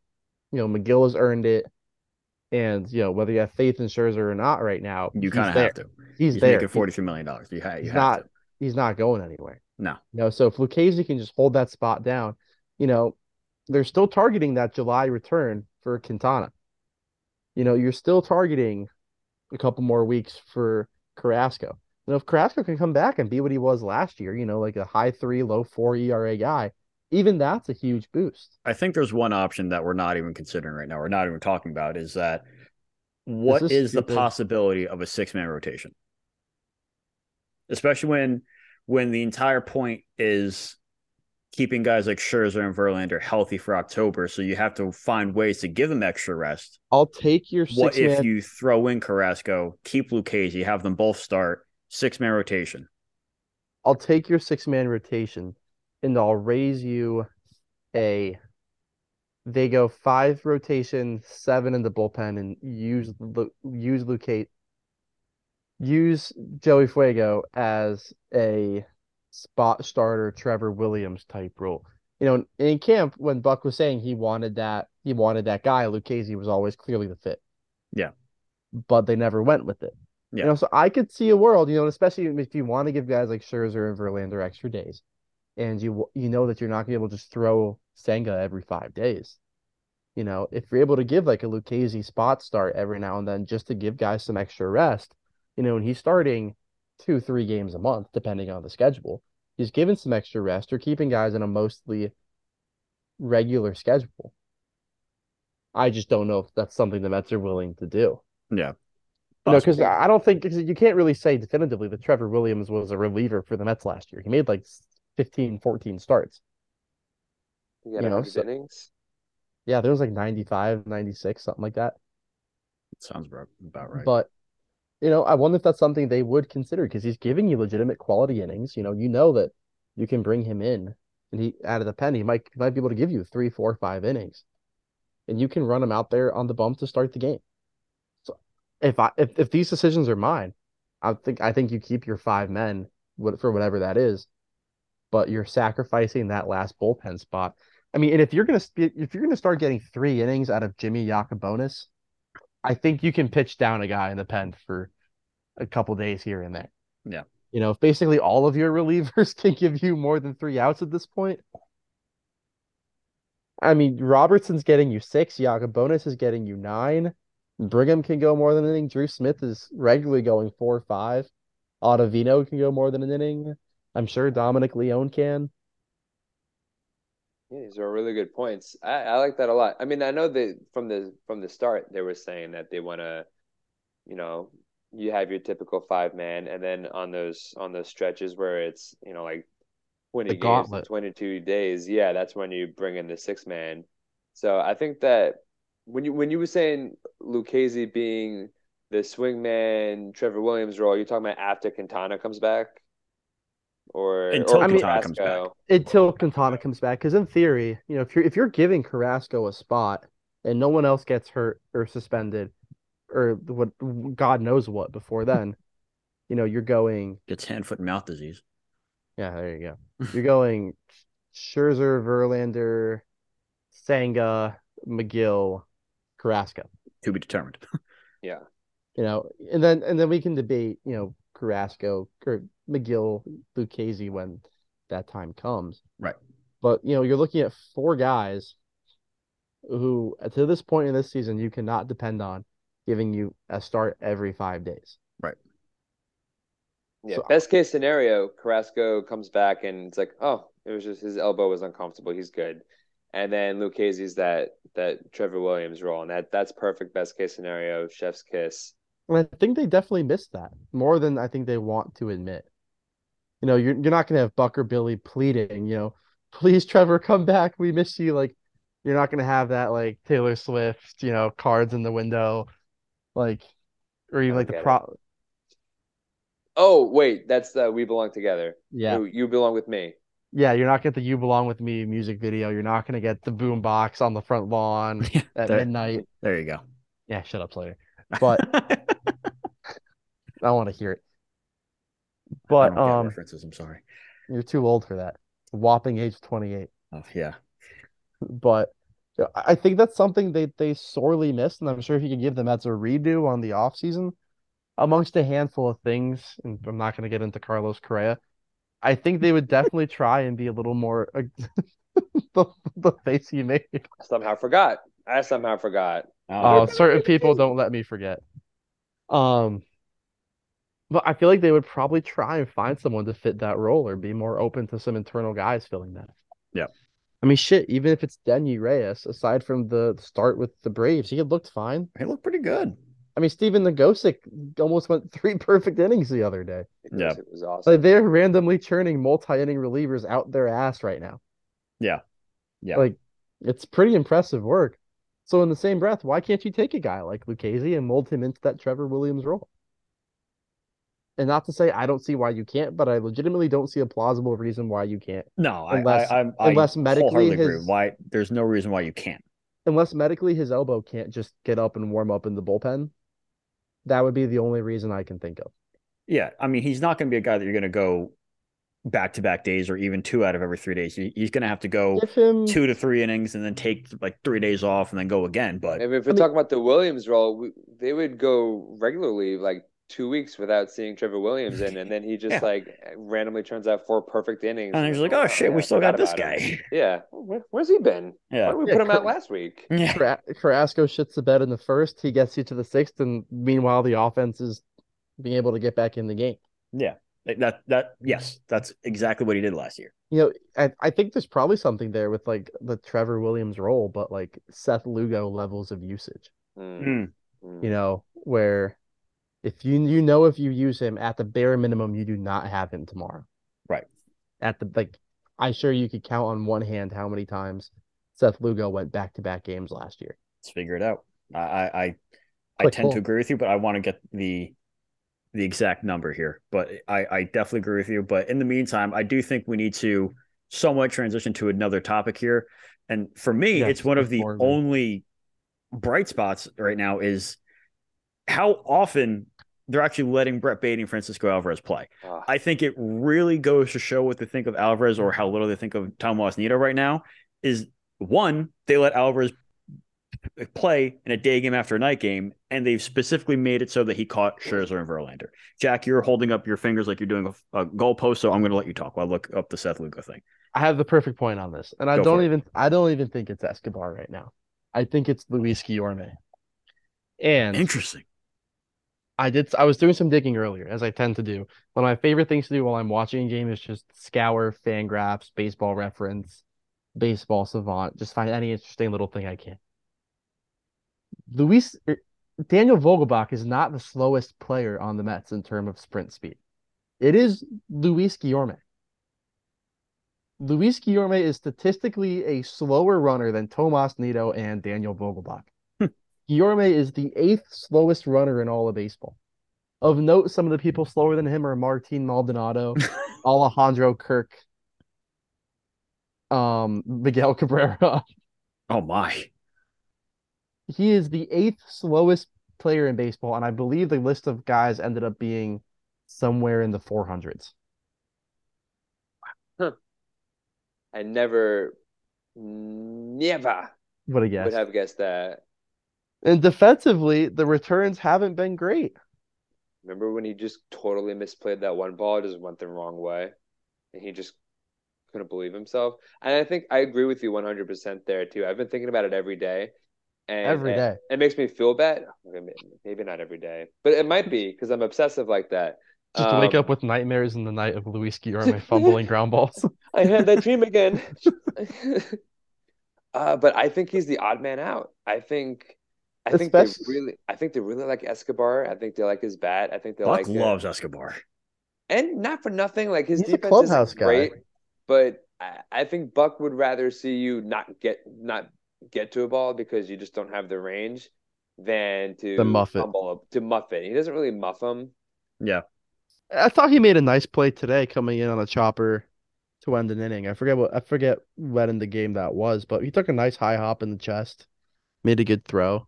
you know, Megill has earned it. And you know, whether you have faith in Scherzer or not right now, You kind of have to. He's, He's, there. making forty three million dollars. You, ha- you he's have not to. he's not going anywhere. No. You know, so if Lucchesi can just hold that spot down, you know, they're still targeting that July return for Quintana. You know, you're still targeting a couple more weeks for Carrasco. You know, if Carrasco can come back and be what he was last year, you know, like a high three, low four ERA guy, even that's a huge boost. I think there's one option that we're not even considering right now. We're not even talking about is that what is is, the possibility of a six man rotation? Especially when when the entire point is keeping guys like Scherzer and Verlander healthy for October. So you have to find ways to give them extra rest. I'll take your What six if man. you throw in Carrasco, keep Lucchesi, have them both start six man rotation? I'll take your six man rotation and I'll raise you a they go five rotation, seven in the bullpen, and use use Lucate use Joey Fuego as a spot starter Trevor Williams type role. You know, in camp when Buck was saying he wanted that he wanted that guy, Lucchesi was always clearly the fit. Yeah. but they never went with it. Yeah. You know, so I could see a world, you know, especially if you want to give guys like Scherzer and Verlander extra days, and you you know that you're not gonna be able to just throw Senga every five days. You know, if you're able to give like a Lucchesi spot start every now and then just to give guys some extra rest, you know, and he's starting two, three games a month, depending on the schedule. He's given some extra rest or keeping guys in a mostly regular schedule. I just don't know if that's something the Mets are willing to do. Yeah. You know, because I don't think you can't really say definitively that Trevor Williams was a reliever for the Mets last year. He made like 15, 14 starts. You You know, so- innings. Yeah, there was like 95, 96, something like that. Sounds about about right. But you know, I wonder if that's something they would consider because he's giving you legitimate quality innings. You know, you know that you can bring him in and he out of the pen, he might he might be able to give you three, four, five innings. And you can run him out there on the bump to start the game. So if I if, if these decisions are mine, I think I think you keep your five men for whatever that is, but you're sacrificing that last bullpen spot. I mean, and if you're gonna if you're gonna start getting three innings out of Jimmy Yacabonis, I think you can pitch down a guy in the pen for a couple days here and there. Yeah. You know, if basically all of your relievers can give you more than three outs at this point. I mean, Robertson's getting you six, Yacabonis is getting you nine. Brigham can go more than an inning. Drew Smith is regularly going four or five. Ottavino can go more than an inning. I'm sure Dominic Leone can. Yeah, these are really good points. I, I like that a lot. I mean, I know that from the from the start they were saying that they want to, you know, you have your typical five man, and then on those on those stretches where it's you know like twenty games, twenty two days, yeah, that's when you bring in the six man. So I think that when you when you were saying Lucchesi being the swingman, Trevor Williams role, you're talking about after Quintana comes back, or Until or Quintana comes back. Carrasco. until Quintana comes back. Because in theory, you know, if you're if you're giving Carrasco a spot and no one else gets hurt or suspended or what God knows what before then, you know, you're going Gets hand, foot, and mouth disease. yeah, there you go. You're going Scherzer, Verlander, Senga, Megill, Carrasco. To be determined. Yeah. You know, and then and then we can debate, you know, Carrasco or Megill, Lucchesi when that time comes. Right. But you know, you're looking at four guys who uh, to this point in this season you cannot depend on giving you a start every five days. Right. Yeah, So- best case scenario, Carrasco comes back and it's like, oh, it was just his elbow was uncomfortable. He's good. And then Lucchesi's that that Trevor Williams role, and that that's perfect best case scenario, chef's kiss. And I think they definitely missed that more than I think they want to admit. You know, you're you're not gonna have Buck or Billy pleading, you know, please Trevor, come back. We miss you. Like you're not gonna have that like Taylor Swift, you know, cards in the window, like or even like the get it. Oh, wait, that's the we belong together. yeah. You, you belong with me. Yeah, you're not gonna get the You Belong With Me music video. You're not gonna get the boom box on the front lawn at there, midnight. there you go. Yeah, shut up, Slater. But I want to hear it. I But don't get um references. I'm sorry. you're too old for that. Whopping age 28. Oh yeah. But I I think that's something they they sorely missed, and I'm sure if you could give the Mets a redo on the offseason, amongst a handful of things, and I'm not going to get into Carlos Correa, I think they would definitely try and be a little more the the face you made. I somehow forgot. I somehow forgot. Oh, Oh, certain people don't let me forget. Um, but I feel like they would probably try and find someone to fit that role or be more open to some internal guys filling that. Yeah. I mean, shit, even if it's Denny Reyes, aside from the start with the Braves, he had looked fine. he looked pretty good. I mean, Stephen Nogosek almost went three perfect innings the other day. Yeah. it was awesome. Like they're randomly churning multi-inning relievers out their ass right now. Yeah. Yeah. Like it's pretty impressive work. So in the same breath, why can't you take a guy like Lucchesi and mold him into that Trevor Williams role? And not to say I don't see why you can't, but I legitimately don't see a plausible reason why you can't. No, Unless- I, I, I unless medically wholeheartedly agree. his- Why? There's no reason why you can't. Unless medically his elbow can't just get up and warm up in the bullpen. That would be the only reason I can think of. Yeah, I mean, he's not going to be a guy that you're going to go back to back days or even two out of every three days. He's going to have to go him two to three innings and then take like three days off and then go again. But I mean, if we're I mean- talking about the Williams role, we, they would go regularly, like two weeks without seeing Trevor Williams in, and then he just Yeah. like randomly turns out four perfect innings. and he's like, oh, oh shit, yeah, we still got this about him." guy. Yeah, Where, where's he been? Why Yeah. did we Yeah, put him out last week? Yeah. Car- Carrasco shits the bed in the first. He gets you to the sixth, and meanwhile the offense is being able to get back in the game. Yeah. That that yes, that's exactly what he did last year. You know, I, I think there's probably something there with like the Trevor Williams role, but like Seth Lugo levels of usage. Mm. You know, where if you you know if you use him at the bare minimum, you do not have him tomorrow. Right. At the like, I'm sure you could count on one hand how many times Seth Lugo went back to back games last year. Let's figure it out. I I I, I tend pull. to agree with you, but I want to get the the exact number here. But I, I definitely agree with you. But in the meantime, I do think we need to somewhat transition to another topic here. And for me, it's one of the only bright spots right now is how often they're actually letting Brett Baty and Francisco Alvarez play. Ah, I think it really goes to show what they think of Alvarez or how little they think of Tomas Nido right now. Is one, they let Alvarez play in a day game after a night game, and they've specifically made it so that he caught Scherzer and Verlander. Jack, you're holding up your fingers like you're doing a, a goalpost, so I'm going to let you talk while I look up the Seth Lugo thing. I have the perfect point on this, and I Go don't for it. even I don't even think it's Escobar right now. I think it's Luis Guillorme. And Interesting. I did I was doing some digging earlier, as I tend to do. One of my favorite things to do while I'm watching a game is just scour fan graphs, baseball reference, baseball savant, just find any interesting little thing I can. Luis er, Daniel Vogelbach is not the slowest player on the Mets in terms of sprint speed. It is Luis Guillorme. Luis Guillorme is statistically a slower runner than Tomas Nido and Daniel Vogelbach. Guillorme is the eighth slowest runner in all of baseball. Of note, some of the people slower than him are Martin Maldonado, Alejandro Kirk, um, Miguel Cabrera. Oh my. He is the eighth slowest player in baseball, and I believe the list of guys ended up being somewhere in the 400s. I never, never What a guess. would have guessed that. And defensively, the returns haven't been great. Remember when he just totally misplayed that one ball, it just went the wrong way, and he just couldn't believe himself. And I think I agree with you 100% there too. I've been thinking about it every day, and Every it- it makes me feel bad. Maybe not every day, but it might be because I'm obsessive like that. Just to wake Um, up with nightmares in the night of Luis Guillorme fumbling ground balls. I had that dream again. uh, but I think he's the odd man out. I think. I think they really, I think they really like Escobar. I think they like his bat. I think they Buck like it. loves Escobar. and not for nothing, like his He's a defense clubhouse is guy. great, but I, I think Buck would rather see you not get not get to a ball because you just don't have the range than to the muff it. fumble to muff it. He doesn't really muff them. Yeah. I thought he made a nice play today coming in on a chopper to end an inning. I forget what I forget when in the game that was, but he took a nice high hop in the chest, made a good throw.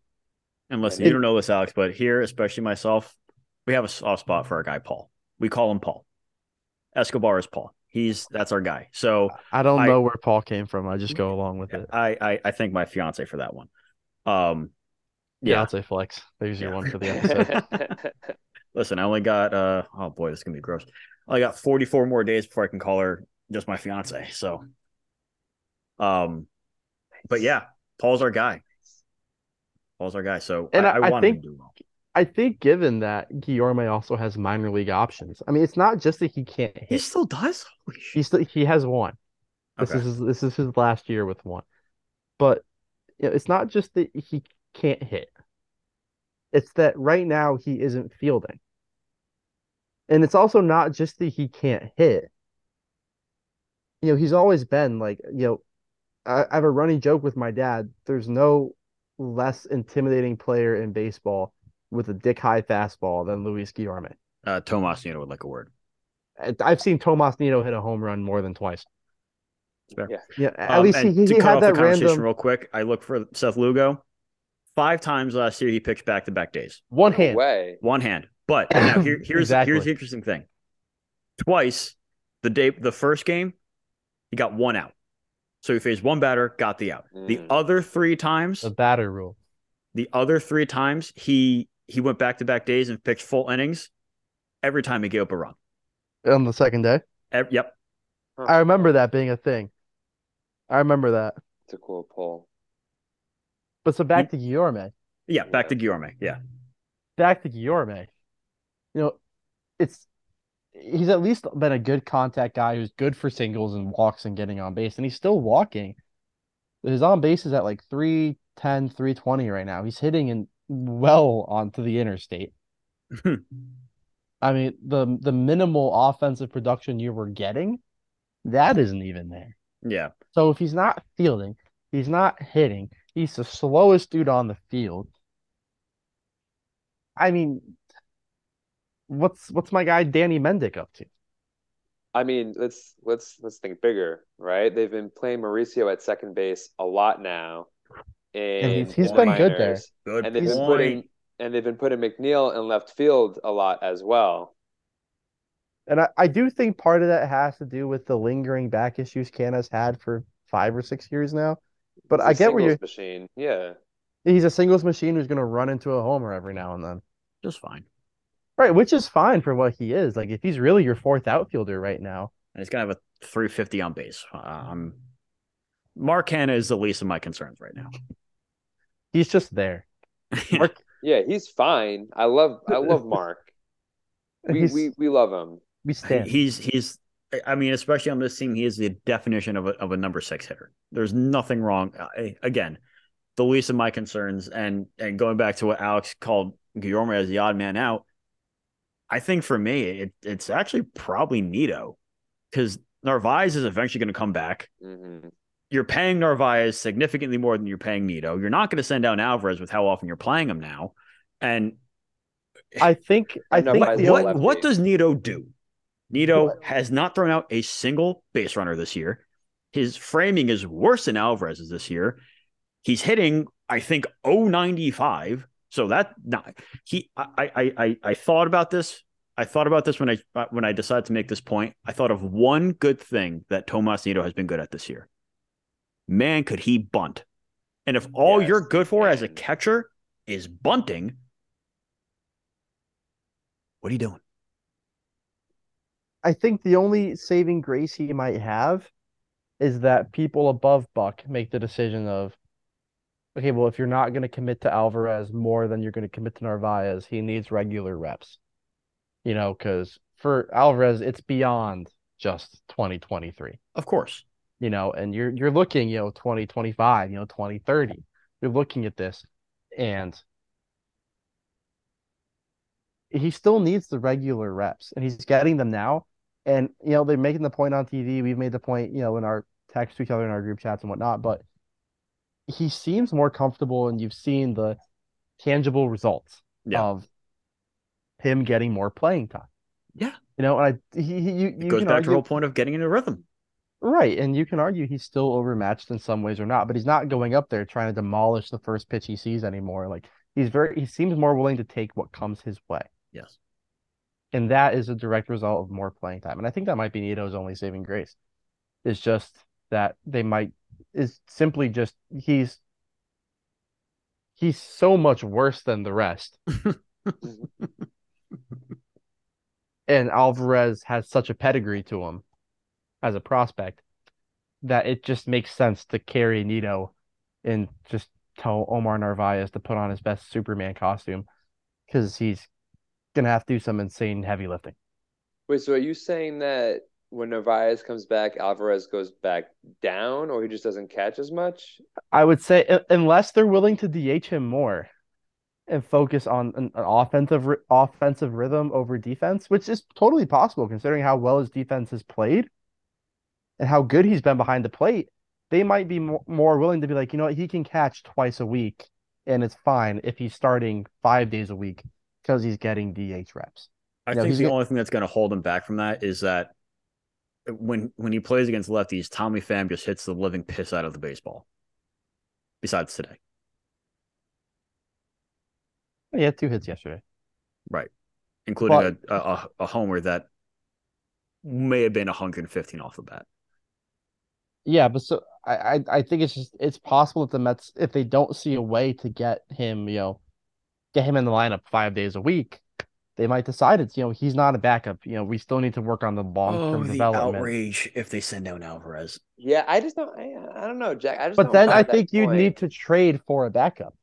And listen, It- you don't know this, Alex, but here, especially myself, we have a soft spot for our guy Paul. We call him Paul. Escobar is Paul. He's that's our guy. So I don't I- know where Paul came from. I just go along with it. I, I I thank my fiance for that one. Um, yeah. Fiance flex. There's your one for the episode. Listen, I only got uh oh boy, this is gonna be gross. I got 44 more days before I can call her just my fiance. So um but yeah, Paul's our guy. Paul's our guy. So And I, I- I, I want him think- to do well. I think given that Guillorme also has minor league options. I mean, it's not just that he can't He still does? Holy shit. He still he has one. This Okay. is his, this is his last year with one. But you know, it's not just that he can't hit. It's that right now he isn't fielding. And it's also not just that he can't hit. You know, he's always been like, you know, I, I have a running joke with my dad. There's no less intimidating player in baseball with a dick high fastball than Luis Guillorme. Uh Tomas Nido would like a word. I- I've seen Tomas Nido hit a home run more than twice. Fair. Yeah. Yeah, at Um, least he, he, to he cut had off the that conversation random real quick. I look for Seth Lugo. Five times last year he pitched back to back days. one No hand. way. One hand. But now here, here's Exactly. here's the interesting thing. Twice The day the first game, he got one out. So he faced one batter, got the out. The Mm. other three times, The batter rule. the other three times he he went back to back days and pitched full innings. Every time he gave up a run. On the second day. Ev- yep. Huh. I remember that being a thing. I remember that. It's a cool poll. But so back to Guillorme. Yeah, back to Guillorme. Yeah. Back to Guillorme. You know, it's he's at least been a good contact guy who's good for singles and walks and getting on base, and he's still walking. His on base is at like 310, 320 right now. He's hitting in well onto the interstate. I mean, the the minimal offensive production you were getting, that isn't even there. Yeah. So if he's not fielding, he's not hitting, he's the slowest dude on the field. I mean, what's what's my guy Danny Mendick up to? I mean, let's let's let's think bigger, right? They've been playing Mauricio at second base a lot now, and he's- he's been good there. Good And they've point. been putting and they've been putting McNeil in left field a lot as well. And I, I do think part of that has to do with the lingering back issues Canha's had for five or six years now. But He's I a get where you're machine. Yeah. he's a singles machine who's gonna run into a homer every now and then. Just fine. Right, which is fine for what he is. Like if he's really your fourth outfielder right now, And he's gonna have a 350 on base. Um, Mark Canha is the least of my concerns right now. he's just there. Mark, Yeah, he's fine. I love I love Mark. We he's, we, we love him. we stand. he's he's I mean, especially on this team, he is the definition of a of a number six hitter. There's nothing wrong. I, again, the least of my concerns, and and going back to what Alex called Guillorme as the odd man out, I think for me, it, it's actually probably Nido because Narvaez is eventually going to come back. hmm You're paying Narvaez significantly more than you're paying Nido. You're not going to send down Alvarez with how often you're playing him now. And I think I think what- what what does Nido do? Nido What- has not thrown out a single base runner this year. His framing is worse than Alvarez's this year. He's hitting, I think, 095. So that not he. I I I I thought about this. I thought about this when I uh, when I decided to make this point. I thought of one good thing that Tomas Nido has been good at this year. Man, could he bunt? And if all Yes, you're good for as a catcher is bunting, what are you doing? I think the only saving grace he might have is that people above Buck make the decision of, okay, well, if you're not going to commit to Alvarez more than you're going to commit to Narvaez, he needs regular reps. You know, because for Alvarez, it's beyond just 2023. Of course. you know, and you're you're looking, you know, 2025, you know, 2030. You're looking at this and he still needs the regular reps and he's getting them now. And you know, they're making the point on TV. We've made the point, you know, in our text to each other in our group chats and whatnot, but he seems more comfortable and you've seen the tangible results Yeah. of him getting more playing time. Yeah. You know, and I he, he you, It you goes can back to argue- the whole point of getting into rhythm. Right, and you can argue he's still overmatched in some ways or not, but he's not going up there trying to demolish the first pitch he sees anymore. Like he's very he seems more willing to take what comes his way. Yes. And that is a direct result of more playing time. And I think that might be Nido's only saving grace. It's just that they might is simply just he's he's so much worse than the rest. and Alvarez has such a pedigree to him as a prospect that it just makes sense to carry Nido and just tell Omar Narvaez to put on his best Superman costume because he's gonna have to do some insane heavy lifting. Wait, so are you saying that when Narvaez comes back, Alvarez goes back down, or he just doesn't catch as much? I would say unless they're willing to DH him more and focus on an, an offensive offensive rhythm over defense, which is totally possible considering how well his defense has played and how good he's been behind the plate. They might be more, more willing to be like, you know what, he can catch twice a week and it's fine if he's starting five days a week because he's getting DH reps. I No, think the get- only thing that's going to hold him back from that is that when when he plays against lefties, Tommy Pham just hits the living piss out of the baseball. Besides today, He had two hits yesterday. Right, including But- a, a a homer that may have been 115 off the bat. Yeah, but so I, I I think it's just it's possible that the Mets, if they don't see a way to get him, you know, get him in the lineup five days a week, they might decide it's you know he's not a backup. You know, we still need to work on the long term Oh, the development. outrage if they send down Alvarez. Yeah, I just don't. I, I don't know, Jack. I just. But then I think you'd need to trade for a backup.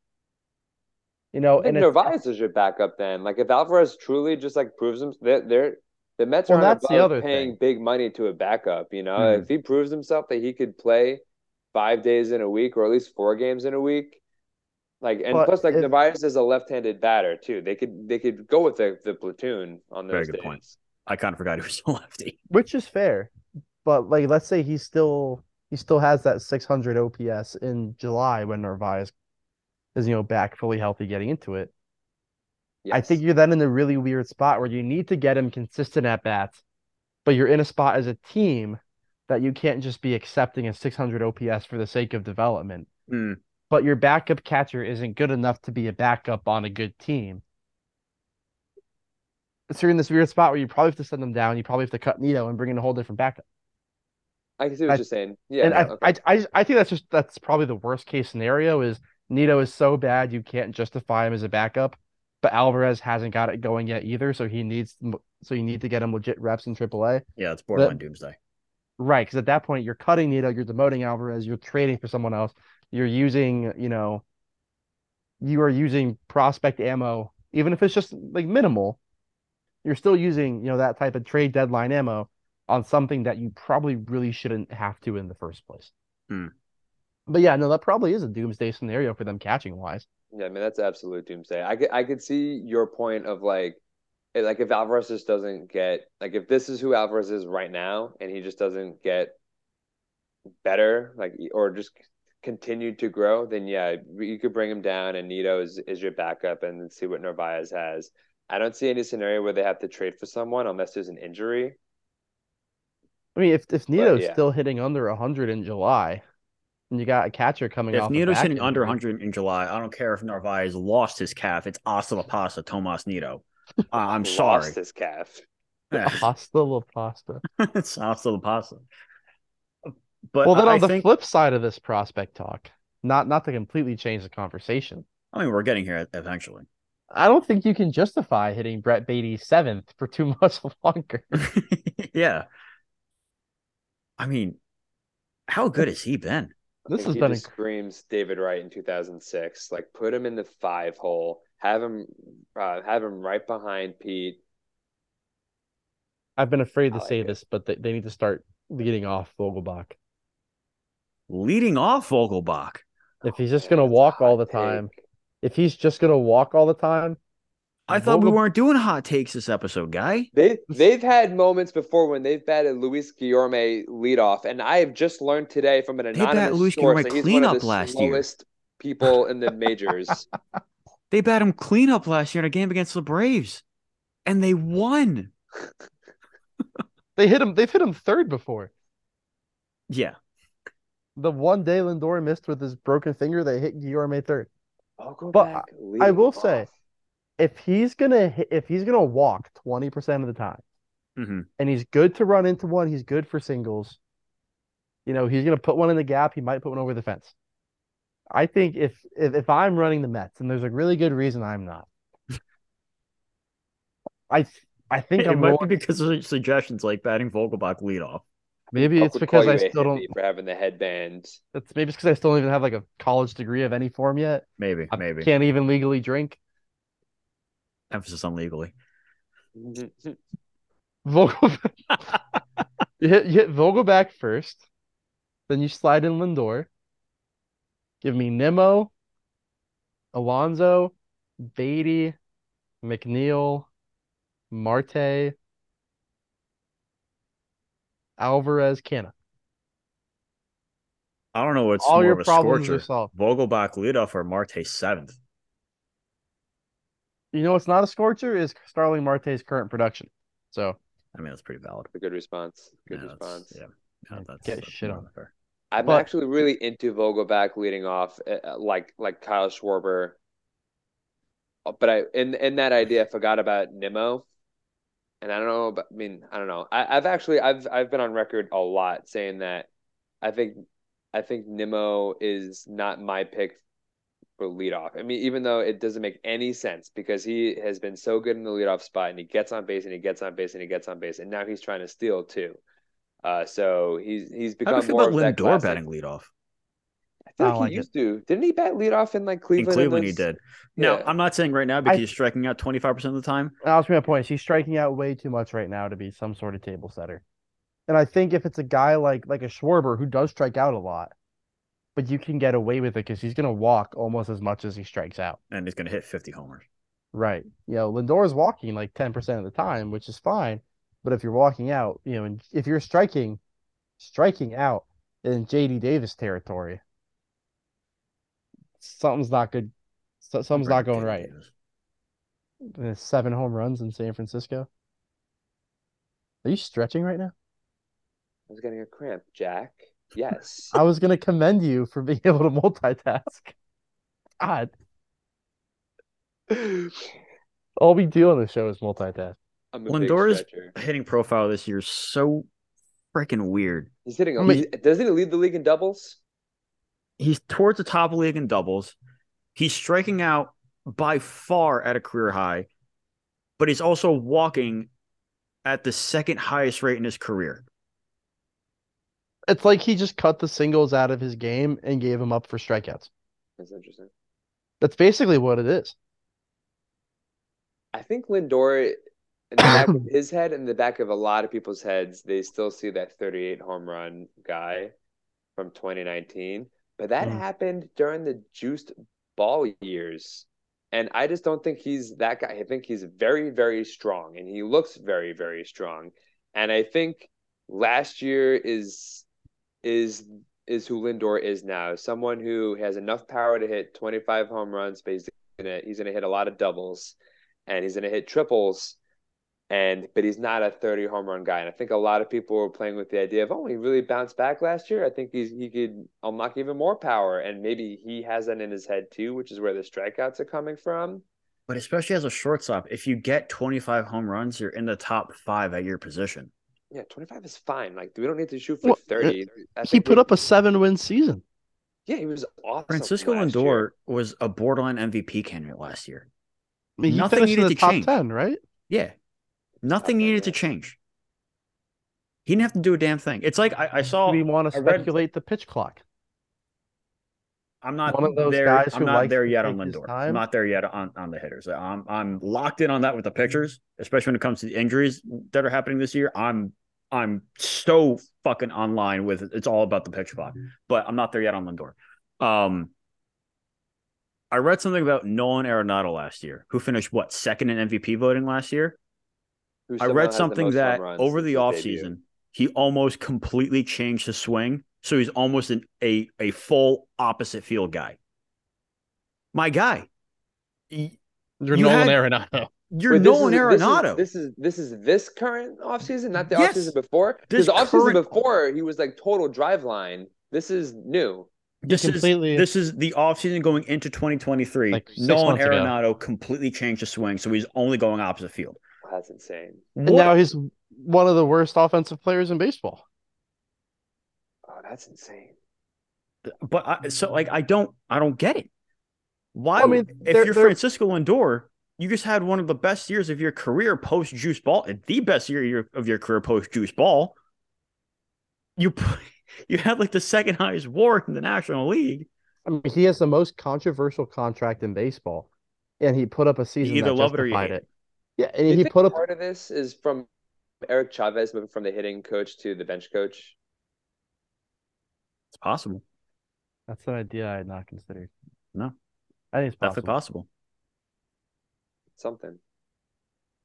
You know, and it's, Narvaez is your backup then. Like if Alvarez truly just like proves him, they're, they're the Mets Well, aren't above paying thing. big money to a backup. You know, Mhm. if he proves himself that he could play five days in a week or at least four games in a week, like and But plus like if- Narvaez is a left-handed batter too. They could they could go with the, the platoon on those. Very those good days. point. I kind of forgot he was a lefty. which is fair. But like, let's say he still he still has that 600 OPS in July when Narvaez is you know back fully healthy getting into it. I think you're then in a really weird spot where you need to get him consistent at bats, but you're in a spot as a team that you can't just be accepting a 600 OPS for the sake of development. Hmm. But your backup catcher isn't good enough to be a backup on a good team. So you're in this weird spot where you probably have to send them down. You probably have to cut Nido and bring in a whole different backup. I can see what I- you're saying. Yeah, and no, I, okay. I, I, I think that's just that's probably the worst case scenario is Nido is so bad you can't justify him as a backup, but Alvarez hasn't got it going yet either, so he needs so you need to get him legit reps in AAA. Yeah, it's borderline doomsday. Right, because at that point you're cutting Nido, you're demoting Alvarez, you're trading for someone else, you're using, you know, you are using prospect ammo, even if it's just like minimal, you're still using, you know, that type of trade deadline ammo on something that you probably really shouldn't have to in the first place. Hmm. But yeah, no, that probably is a doomsday scenario for them catching wise. Yeah, I mean that's absolute doomsday. I could I could see your point of like like if Alvarez just doesn't get like if this is who Alvarez is right now and he just doesn't get better like or just continue to grow, then yeah, you could bring him down and Nido is, is your backup and see what Narvaez has. I don't see any scenario where they have to trade for someone unless there's an injury. I mean, if if Nido's yeah. still hitting under hundred in July, and you got a catcher coming If off a Nido's back hitting under 100 in July, I don't care if Narvaez lost his calf. It's hasta la pasta, Tomas Nito. Uh, I'm sorry, Lost sorry. his calf. Hasta la pasta. it's hasta la pasta. But well, then I on the think, flip side of this prospect talk, not not to completely change the conversation, I mean, we're getting here eventually. I don't think you can justify hitting Brett Baty seventh for too much longer. yeah. I mean, how good has he been? I This think has he been just inc- screams David Wright in 2006. Like put him in the five hole, have him uh, have him right behind Pete. I've been afraid to like say it. this, but they, they need to start leading off Vogelbach. Leading off Vogelbach. If he's just gonna walk all the time, take. if he's just gonna walk all the time, I thought we weren't doing hot takes this episode, guy. They they've had moments before when they've batted Luis Guillorme leadoff, and I have just learned today from an batted anonymous Luis source Guillorme that he's one of cleanup the last year. people in the majors. They bat him cleanup last year in a game against the Braves, and they won. they hit him. They've hit him third before. Yeah. The one day Lindor missed with his broken finger, they hit Guillorme third. I'll But back. I lead will him say- If he's gonna hit, if he's gonna walk twenty percent of the time, hmm and he's good to run into one, he's good for singles. You know, he's gonna put one in the gap. He might put one over the fence. I think if if, if I'm running the Mets, and there's a really good reason I'm not, I I think It I'm might rolling. be because of suggestions like batting Vogelbach leadoff. Maybe I'll it's because you I a still don't. for having the headband. It's maybe it's because I still don't even have like a college degree of any form yet. Maybe, I maybe. can't even legally drink. Emphasis on legally. Vogel, you hit you hit Vogelbach first, then you slide in Lindor. Give me Nimmo, Alonso, Baty, McNeil, Marte, Alvarez, Canha. I don't know what's All more your of a problems scorcher. are solved. Vogelbach leadoff or Marte seventh. You know what's not a scorcher is Starling Marte's current production. So I mean, that's pretty valid. A good response. Good Yeah, that's- response. Yeah, yeah, that's, Get that's shit on. than fair. I'm But- actually really into Vogelbach leading off, uh, like like Kyle Schwarber. Uh, But I in in that idea, I forgot about Nimmo. And I don't know, but I mean, I don't know. I, I've actually I've I've been on record a lot saying that I think I think Nimmo is not my pick for leadoff. I mean, even though it doesn't make any sense because he has been so good in the leadoff spot and he gets on base and he gets on base and he gets on base and now he's trying to steal too. Uh, so he's he's become How do you feel more about Lindor batting leadoff? I feel I like like he it. used to. Didn't he bat leadoff in like Cleveland? In Cleveland? Cleveland, he did. Now, Yeah. I'm not saying right now because I- he's striking out 25% of the time. That was my point. He's striking out way too much right now to be some sort of table setter. And I think if it's a guy like like a Schwarber who does strike out a lot, but you can get away with it because he's going to walk almost as much as he strikes out. and he's going to hit 50 homers. Right. You know, Lindor is walking like 10% of the time, which is fine. But if you're walking out, you know, and if you're striking, striking out in JD Davis territory, something's not good. Something's not going right. Seven home runs in San Francisco. Are you stretching right now? I was getting a cramp, Jack. Yes. I was gonna commend you for being able to multitask. God, all we do on the show is multitask. I'm a big Lindor's hitting profile this year is so freaking weird. He's hitting. I mean- doesn't he lead the league in doubles? He's towards the top of the league in doubles. He's striking out by far at a career high, but he's also walking at the second highest rate in his career. It's like he just cut the singles out of his game and gave him up for strikeouts. That's interesting. That's basically what it is. I think Lindor, in the back of his head and the back of a lot of people's heads, they still see that 38 home run guy from 2019. But that Mm. happened during the juiced ball years. And I just don't think he's that guy. I think he's very, very strong and he looks very, very strong. And I think last year is is is who Lindor is now. Someone who has enough power to hit 25 home runs, but he's gonna he's gonna hit a lot of doubles and he's gonna hit triples. And but he's not a 30 home run guy. And I think a lot of people were playing with the idea of, oh, he really bounced back last year. I think he's he could unlock even more power. And maybe he has that in his head too, which is where the strikeouts are coming from. But especially as a shortstop, if you get 25 home runs, you're in the top five at your position. Yeah, 25 is fine. Like we don't need to shoot for Well, 30. I He think put up a seven win season. yeah, he was awesome. Francisco last Lindor year. was a borderline MVP candidate last year. I mean, he Nothing finished in needed the to top change. 10, right? Yeah. Nothing needed to change. He didn't have to do a damn thing. It's like I, I saw we want to I read- speculate the pitch clock. I'm not One of those there. guys I'm who not there yet on Lindor. I'm not there yet on, on the hitters. I'm I'm locked in on that with the pitchers, especially when it comes to the injuries that are happening this year. I'm I'm so fucking online with it. It's all about the pitch clock, but I'm not there yet on Lindor. Um, I read something about Nolan Arenado last year, who finished what second in MVP voting last year. Who I read something that over the his offseason, he almost completely changed his swing. So he's almost an, a a full opposite field guy. My guy, y- You're You Nolan had- Arenado. you're Wait, this Nolan is- this is- Arenado. This is this is this current offseason, not the Yes. offseason before. This Because the offseason current- before he was like total drive line. This is new. This completely- is this is the offseason going into 2023. Like six Nolan months ago. Arenado completely changed his swing, so he's only going opposite field. That's insane. And What- now he's one of the worst offensive players in baseball. Oh, that's insane. but I, so like I don't I don't get it. Why? I mean, if they're- you're they're- Francisco Lindor, you just had one of the best years of your career post juice ball, the best year of your- career post juice ball. You put- you had like the second highest WAR in the National League. I mean, he has the most controversial contract in baseball, and he put up a season either that love it or you justified hate it. Yeah, and he put up. part of this is from Eric Chavez moving from the hitting coach to the bench coach. It's possible, That's an idea I had not considered. No. I think it's definitely possible. possible. Something.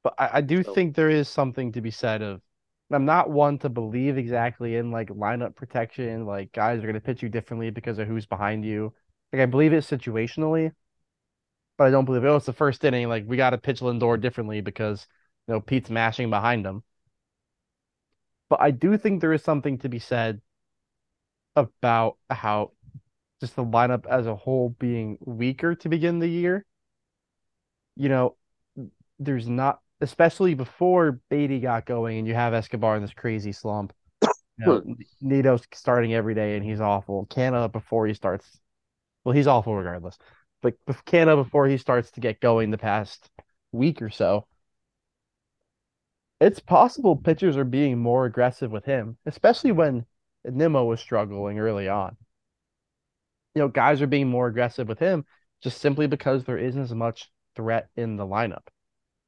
But I, I do So- think there is something to be said of. I'm not one to believe exactly in like lineup protection, like guys are going to pitch you differently because of who's behind you. Like I believe it situationally, but I don't believe oh it's the first inning. Like we got to pitch Lindor differently because you know Pete's mashing behind him. But I do think there is something to be said about how just the lineup as a whole being weaker to begin the year. You know, there's not especially before Baty got going and you have Escobar in this crazy slump. You know, Nido's starting every day and he's awful. Canha before he starts, well, he's awful regardless. But Canha before he starts to get going the past week or so, it's possible pitchers are being more aggressive with him, especially when Nimmo was struggling early on. You know, guys are being more aggressive with him just simply because there isn't as much threat in the lineup.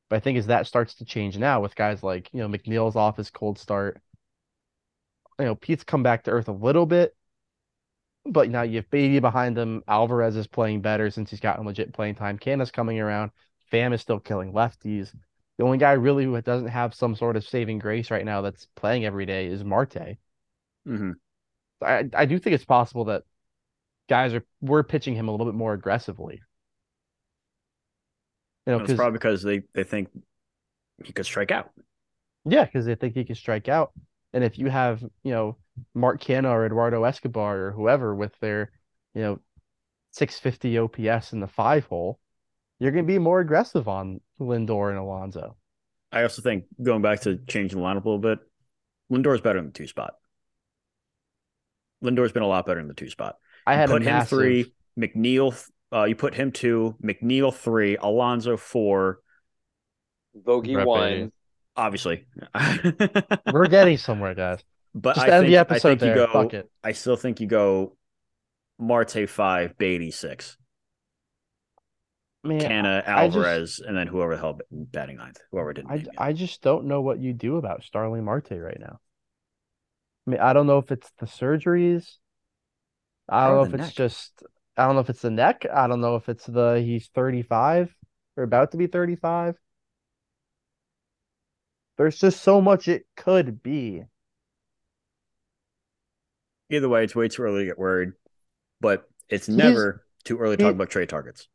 But I think as that starts to change now with guys like, you know, McNeil's off his cold start. You know, Pete's come back to earth a little bit, but now you have Baty behind him. Alvarez is playing better since he's gotten legit playing time. Canha's coming around. Pham is still killing lefties. The only guy really who doesn't have some sort of saving grace right now that's playing every day is Marte. Mm-hmm. I I do think it's possible that guys are we're pitching him a little bit more aggressively. You know, it's probably because they they think he could strike out. Yeah, because they think he can strike out. And if you have, you know, Mark Canha or Eduardo Escobar or whoever with their, you know, 650 OPS in the five hole, you're going to be more aggressive on Lindor and Alonso. I also think going back to changing the lineup a little bit, Lindor's better in the two spot. Lindor's been a lot better in the two spot. I had you put him massive... three, McNeil. Uh, you put him two, McNeil three, Alonso four, Bogey one. Obviously, we're getting somewhere, guys. But Just I think, the episode I think there. you go. Fuck it. I still think you go. Marte five, Baty six. Man, Canha, I just- Alvarez, and then whoever the hell batting ninth, whoever didn't. I. I just don't know what you do about Starling Marte right now. I mean, I don't know if it's the surgeries. I don't Or know if it's neck. just I don't know if it's the neck. I don't know if it's the he's 35 or about to be 35. There's just so much it could be. Either way, it's way too early to get worried, but it's He's- never too early to talk about trade targets.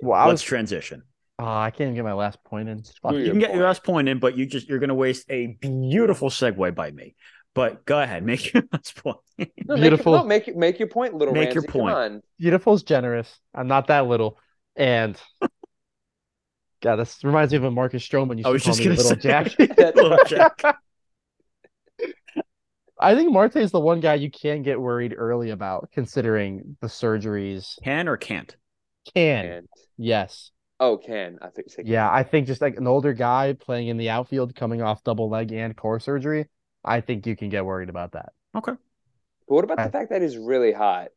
Well, I Let's was transition. oh, I can't even get my last point in. Fuck. You can get your last point in, but you just you're going to waste a beautiful segue by me. But go ahead, make your last point. No, Beautiful. Make, no, make make your point, little Make your Ramsey. Come point. on. Beautiful's generous. I'm not that little. And God, this reminds me of a Marcus Stroman used I to was call just me gonna Little say- Jack. Little Jack. I think Marte is the one guy you can get worried early about, considering the surgeries. Can or can't? Can And yes, oh, can I think? you yeah. I think just like an older guy playing in the outfield, coming off double leg and core surgery, I think you can get worried about that. Okay, But what about I- the fact that he's really hot?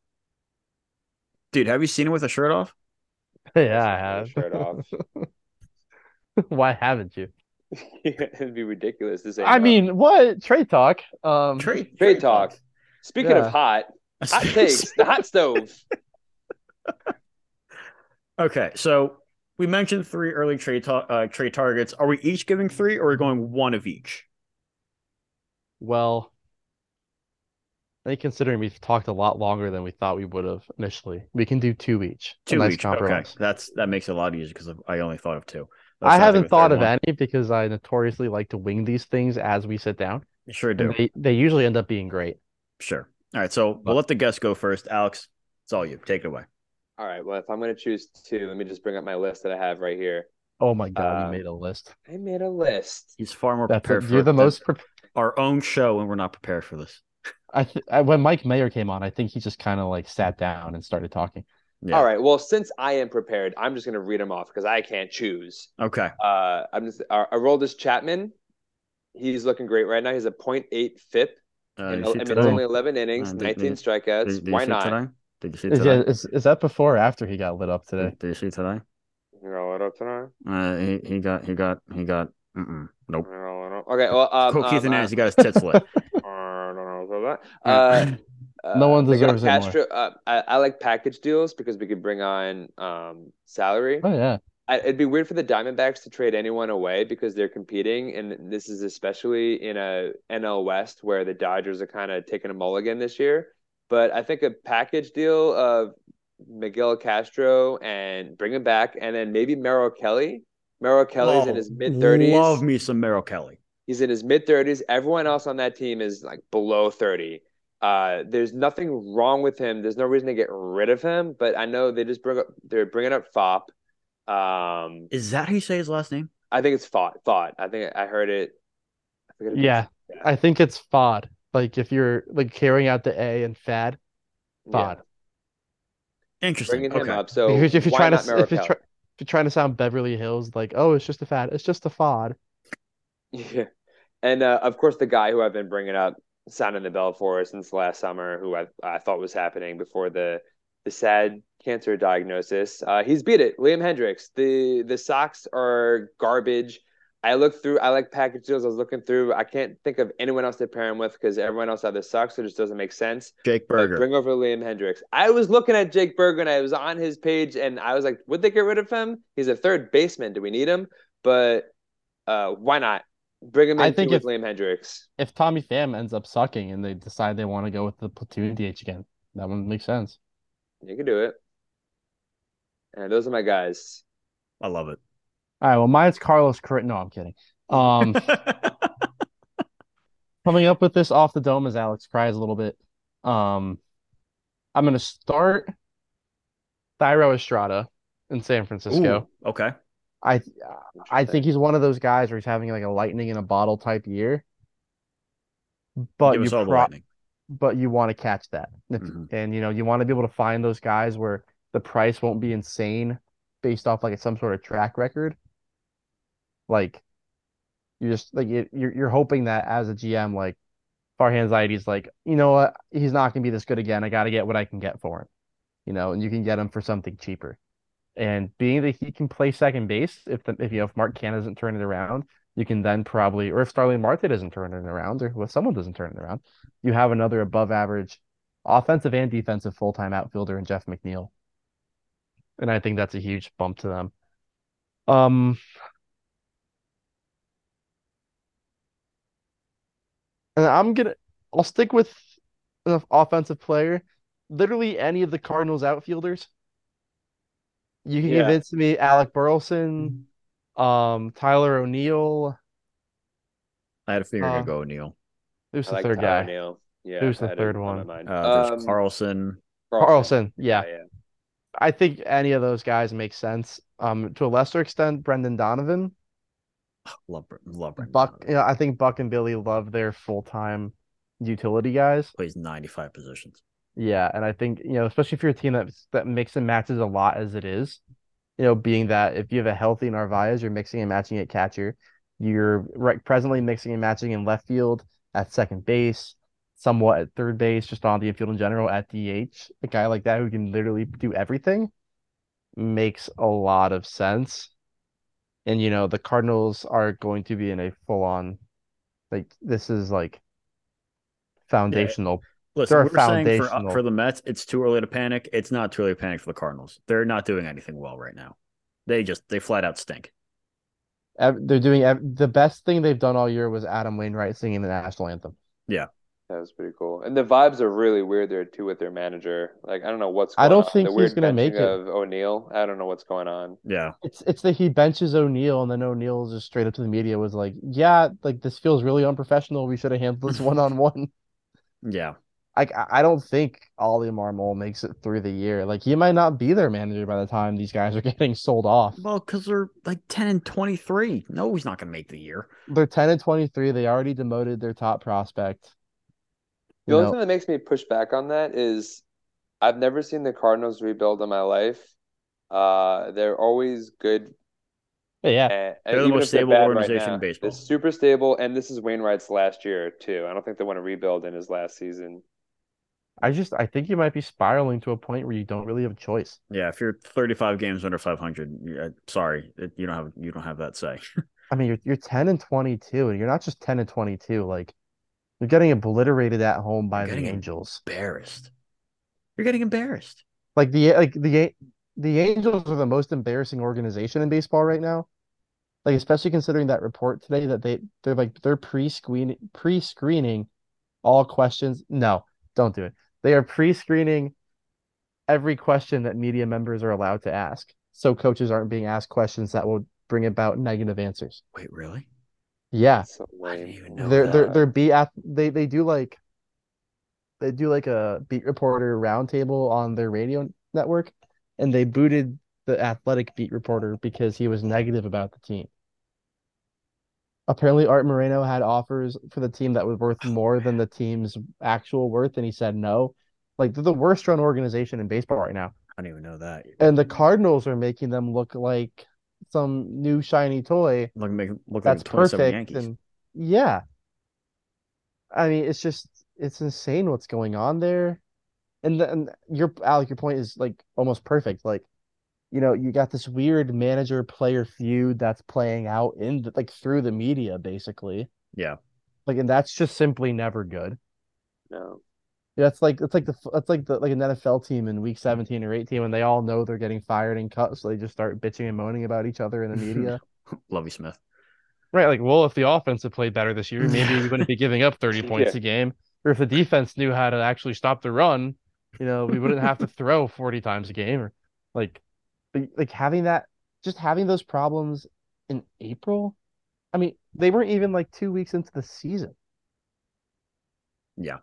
dude, have you seen him with a shirt off? yeah, I have. shirt off. Why haven't you? It'd be ridiculous to say. I no. mean, what trade talk? Um, Trade trade talk. Speaking Yeah. of hot, hot takes, the hot stove. Okay, so we mentioned three early trade ta- uh, trade targets. Are we each giving three, or are we going one of each? Well, I think considering we've talked a lot longer than we thought we would have initially, we can do two each. Two nice each. Okay, that's that makes it a lot easier because I only thought of two. I haven't thought of one. any because I notoriously like to wing these things as we sit down. You Sure do. they, they usually end up being great. Sure. All right, so we'll let the guests go first. Alex, it's all you. Take it away. All right. Well, if I'm going to choose two, let me just bring up my list that I have right here. Oh my god, Um, you made a list. I made a list. He's far more That's prepared it. for You're the most. prepared. our own show, and we're not prepared for this. I, th- I when Mike Mayer came on, I think he just kind of like sat down and started talking. Yeah. All right. Well, since I am prepared, I'm just going to read them off because I can't choose. Okay. Uh, I'm just uh, Aroldis Chapman. He's looking great right now. He's a 0.8 FIP. Uh, and you see and it's only 11 innings, Uh, did- 19 did- strikeouts. Did, did Why you see not? Today? Did you see today? yeah, is, is that before or after he got lit up today? Did, did you see today? You roll it up tonight. Uh, he, he got he got he got. Mm-mm, nope. You roll it up. Okay. Well, um, Cool um, Keith uh, Hernandez, he got his tits lit. I don't know about that. Uh, No one uh, Miguel deserves it more. Castro, uh, I, I like package deals because we could bring on um, salary. Oh yeah, I, it'd be weird for the Diamondbacks to trade anyone away because they're competing, and this is especially in a NL West where the Dodgers are kind of taking a mulligan this year. But I think a package deal of Miguel Castro and bring him back, and then maybe Merrill Kelly. Merrill Kelly's in Oh, his mid thirties. Love me some Merrill Kelly. He's in his mid thirties. Everyone else on that team is like below thirty. Uh, there's nothing wrong with him. There's no reason to get rid of him. But I know they just bring up they're bringing up Pfaadt. Um, Is that how you say his last name? I think it's thought. Thought. I think I heard it. I forget if it's- Yeah, yeah. I think it's FOD. Like if you're like carrying out the A and FAD, FOD. Interesting. Bringing him okay. up. So if you're, if you're trying to if you're, Maripel? try, if you're trying to sound Beverly Hills, like oh, it's just a fad, it's just a FOD. Yeah. And uh, of course, the guy who I've been bringing up, sounding the bell for us since last summer, who I, I thought was happening before the the sad cancer diagnosis, uh, he's beat it. Liam Hendriks. The the Sox are garbage. I looked through. I like package deals. I was looking through. I can't think of anyone else to pair him with because everyone else either sucks or just doesn't make sense. Jake But Burger. bring over Liam Hendriks. I was looking at Jake Burger and I was on his page and I was like, would they get rid of him? He's a third baseman. Do we need him? But uh, why not? Bring him I in think with if- Liam Hendriks. If Tommy Pham ends up sucking and they decide they want to go with the platoon DH again, that one makes sense. You can do it. And those are my guys. I love it. All right, well, mine's Carlos Correa. No, I'm kidding. Um, coming up with this off the dome as Alex cries a little bit. Um, I'm gonna start Thairo Estrada in San Francisco. Ooh, okay. I I think he's one of those guys where he's having like a lightning in a bottle type year. But you us all the pro- but you want to catch that. Mhm. And you know, you want to be able to find those guys where the price won't be insane based off like some sort of track record. Like you just like you- you're you're hoping that as a GM, like Farhan Zaidi's like, you know what, he's not gonna be this good again. I gotta get what I can get for him. You know, and you can get him for something cheaper. And being that he can play second base, if the if you know if Mark Canha doesn't turn it around, you can then probably, or if Starling Marte doesn't turn it around, or if someone doesn't turn it around, you have another above average offensive and defensive full time outfielder in Jeff McNeil. And I think that's a huge bump to them. Um, and I'm gonna, I'll stick with an offensive player. Literally any of the Cardinals outfielders. You can Yeah. convince me Alec Burleson, um, Tyler O'Neill. I had a feeling you were Uh, gonna go O'Neill. Who's the like third Tyler guy? O'Neill. Yeah, Who's the I third him one? Uh, there's Um, Carlson. Carlson. Yeah. yeah. I think any of those guys make sense. Um, to a lesser extent, Brendan Donovan. Love, love Brendan Buck, Donovan. you know, I think Buck and Billy love their full-time utility guys. Plays 95 positions. Yeah, and I think, you know, especially if you're a team that that mix and matches a lot as it is, you know, being that if you have a healthy Narvaez, you're mixing and matching at catcher. You're right presently mixing and matching in left field, at second base, somewhat at third base, just on the infield in general, at DH. A guy like that who can literally do everything makes a lot of sense. And you know, the Cardinals are going to be in a full-on like this is like foundational. Listen, we're saying for, uh, for the Mets, it's too early to panic. It's not too early to panic for the Cardinals. They're not doing anything well right now. They just they flat out stink. They're doing the best thing they've done all year was Adam Wainwright singing the national anthem. Yeah, that was pretty cool. And the vibes are really weird there too with their manager. Like I don't know what's I going don't on. think the he's gonna make it. of O'Neill. I don't know what's going on. Yeah. It's it's that he benches O'Neill and then O'Neill just straight up to the media was like, "Yeah, like this feels really unprofessional. We should have handled this one on one." Yeah. Like I I don't think Oli Marmol makes it through the year. Like he might not be their manager by the time these guys are getting sold off. Well, because they're like 10 and 23. No, he's not going to make the year. They're 10 and 23. They already demoted their top prospect. The You only know, thing that makes me push back on that is I've never seen the Cardinals rebuild in my life. Uh, they're always good. yeah, And, They're the most stable bad right organization in baseball. They're super stable, and this is Wainwright's last year too. I don't think they want to rebuild in his last season. I just I think you might be spiraling to a point where you don't really have a choice. Yeah. If you're 35 games under 500, uh, sorry, you don't have you don't have that say. I mean, you're you're 10 and 22, and you're not just 10 and 22. Like you're getting obliterated at home by You're the Angels. embarrassed. You're getting embarrassed. Like the like the the Angels are the most embarrassing organization in baseball right now. Like especially considering that report today that they they're like they're pre-screen pre-screening all questions. No, don't do it. They are pre-screening every question that media members are allowed to ask. So coaches aren't being asked questions that will bring about negative answers. Wait, really? Yeah. So I didn't even know they're they're they're beat at they they do like they do like a beat reporter roundtable on their radio network and they booted the athletic beat reporter because he was negative about the team apparently Art Moreno had offers for the team that was worth more than the team's actual worth, and he said no. Like they're the worst run organization in baseball right now. I don't even know that. And the Cardinals are making them look like some new shiny toy Look, make look that's like 27 perfect. Yankees. And yeah. I mean, it's just it's insane what's going on there. And then your Alec, your point is like almost perfect. Like, you know, you got this weird manager player feud that's playing out in the, like through the media, basically. Yeah. Like, and that's just simply never good. No. Yeah, it's like it's like the it's like the like an NFL team in week 17 or 18 when they all know they're getting fired and cut, so they just start bitching and moaning about each other in the media. Lovie Smith. Right, like, well, if the offense had played better this year, maybe we wouldn't be giving up 30 points Yeah. a game. Or if the defense knew how to actually stop the run, you know, we wouldn't have to throw 40 times a game. Or like, like, like having that, just having those problems in April. I mean, they weren't even like two weeks into the season, Yeah.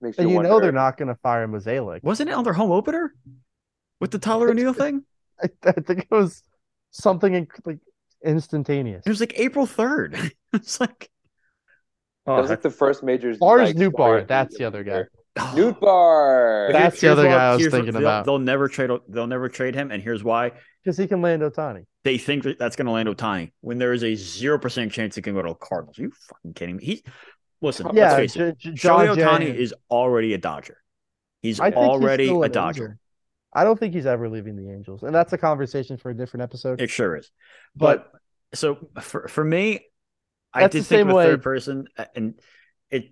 Makes and you know they're not going to fire Mozeliak. Wasn't it on their home opener with the Tyler O'Neill thing? I, I think it was something in, like instantaneous. It was like April 3rd. it's like, That oh, was like the first major. Lars like, Nootbaar, that's the the other guy. Oh. Nootbaar. That's the other guy I was here's what- thinking they'll- about. They'll never trade. They'll never trade him, and here's why: Because he can land Ohtani. they think that that's going to land Ohtani when there is a zero percent chance he can go to the Cardinals. Are you fucking kidding me? He's listen. Yeah, let's face it. J- J- John Shohei Ohtani is already a Dodger. He's I think he's already a Dodger. Angel. I don't think he's ever leaving the Angels, and that's a conversation for a different episode. It sure is. But- But, so for for me, I did think of a way- third person, uh, and it.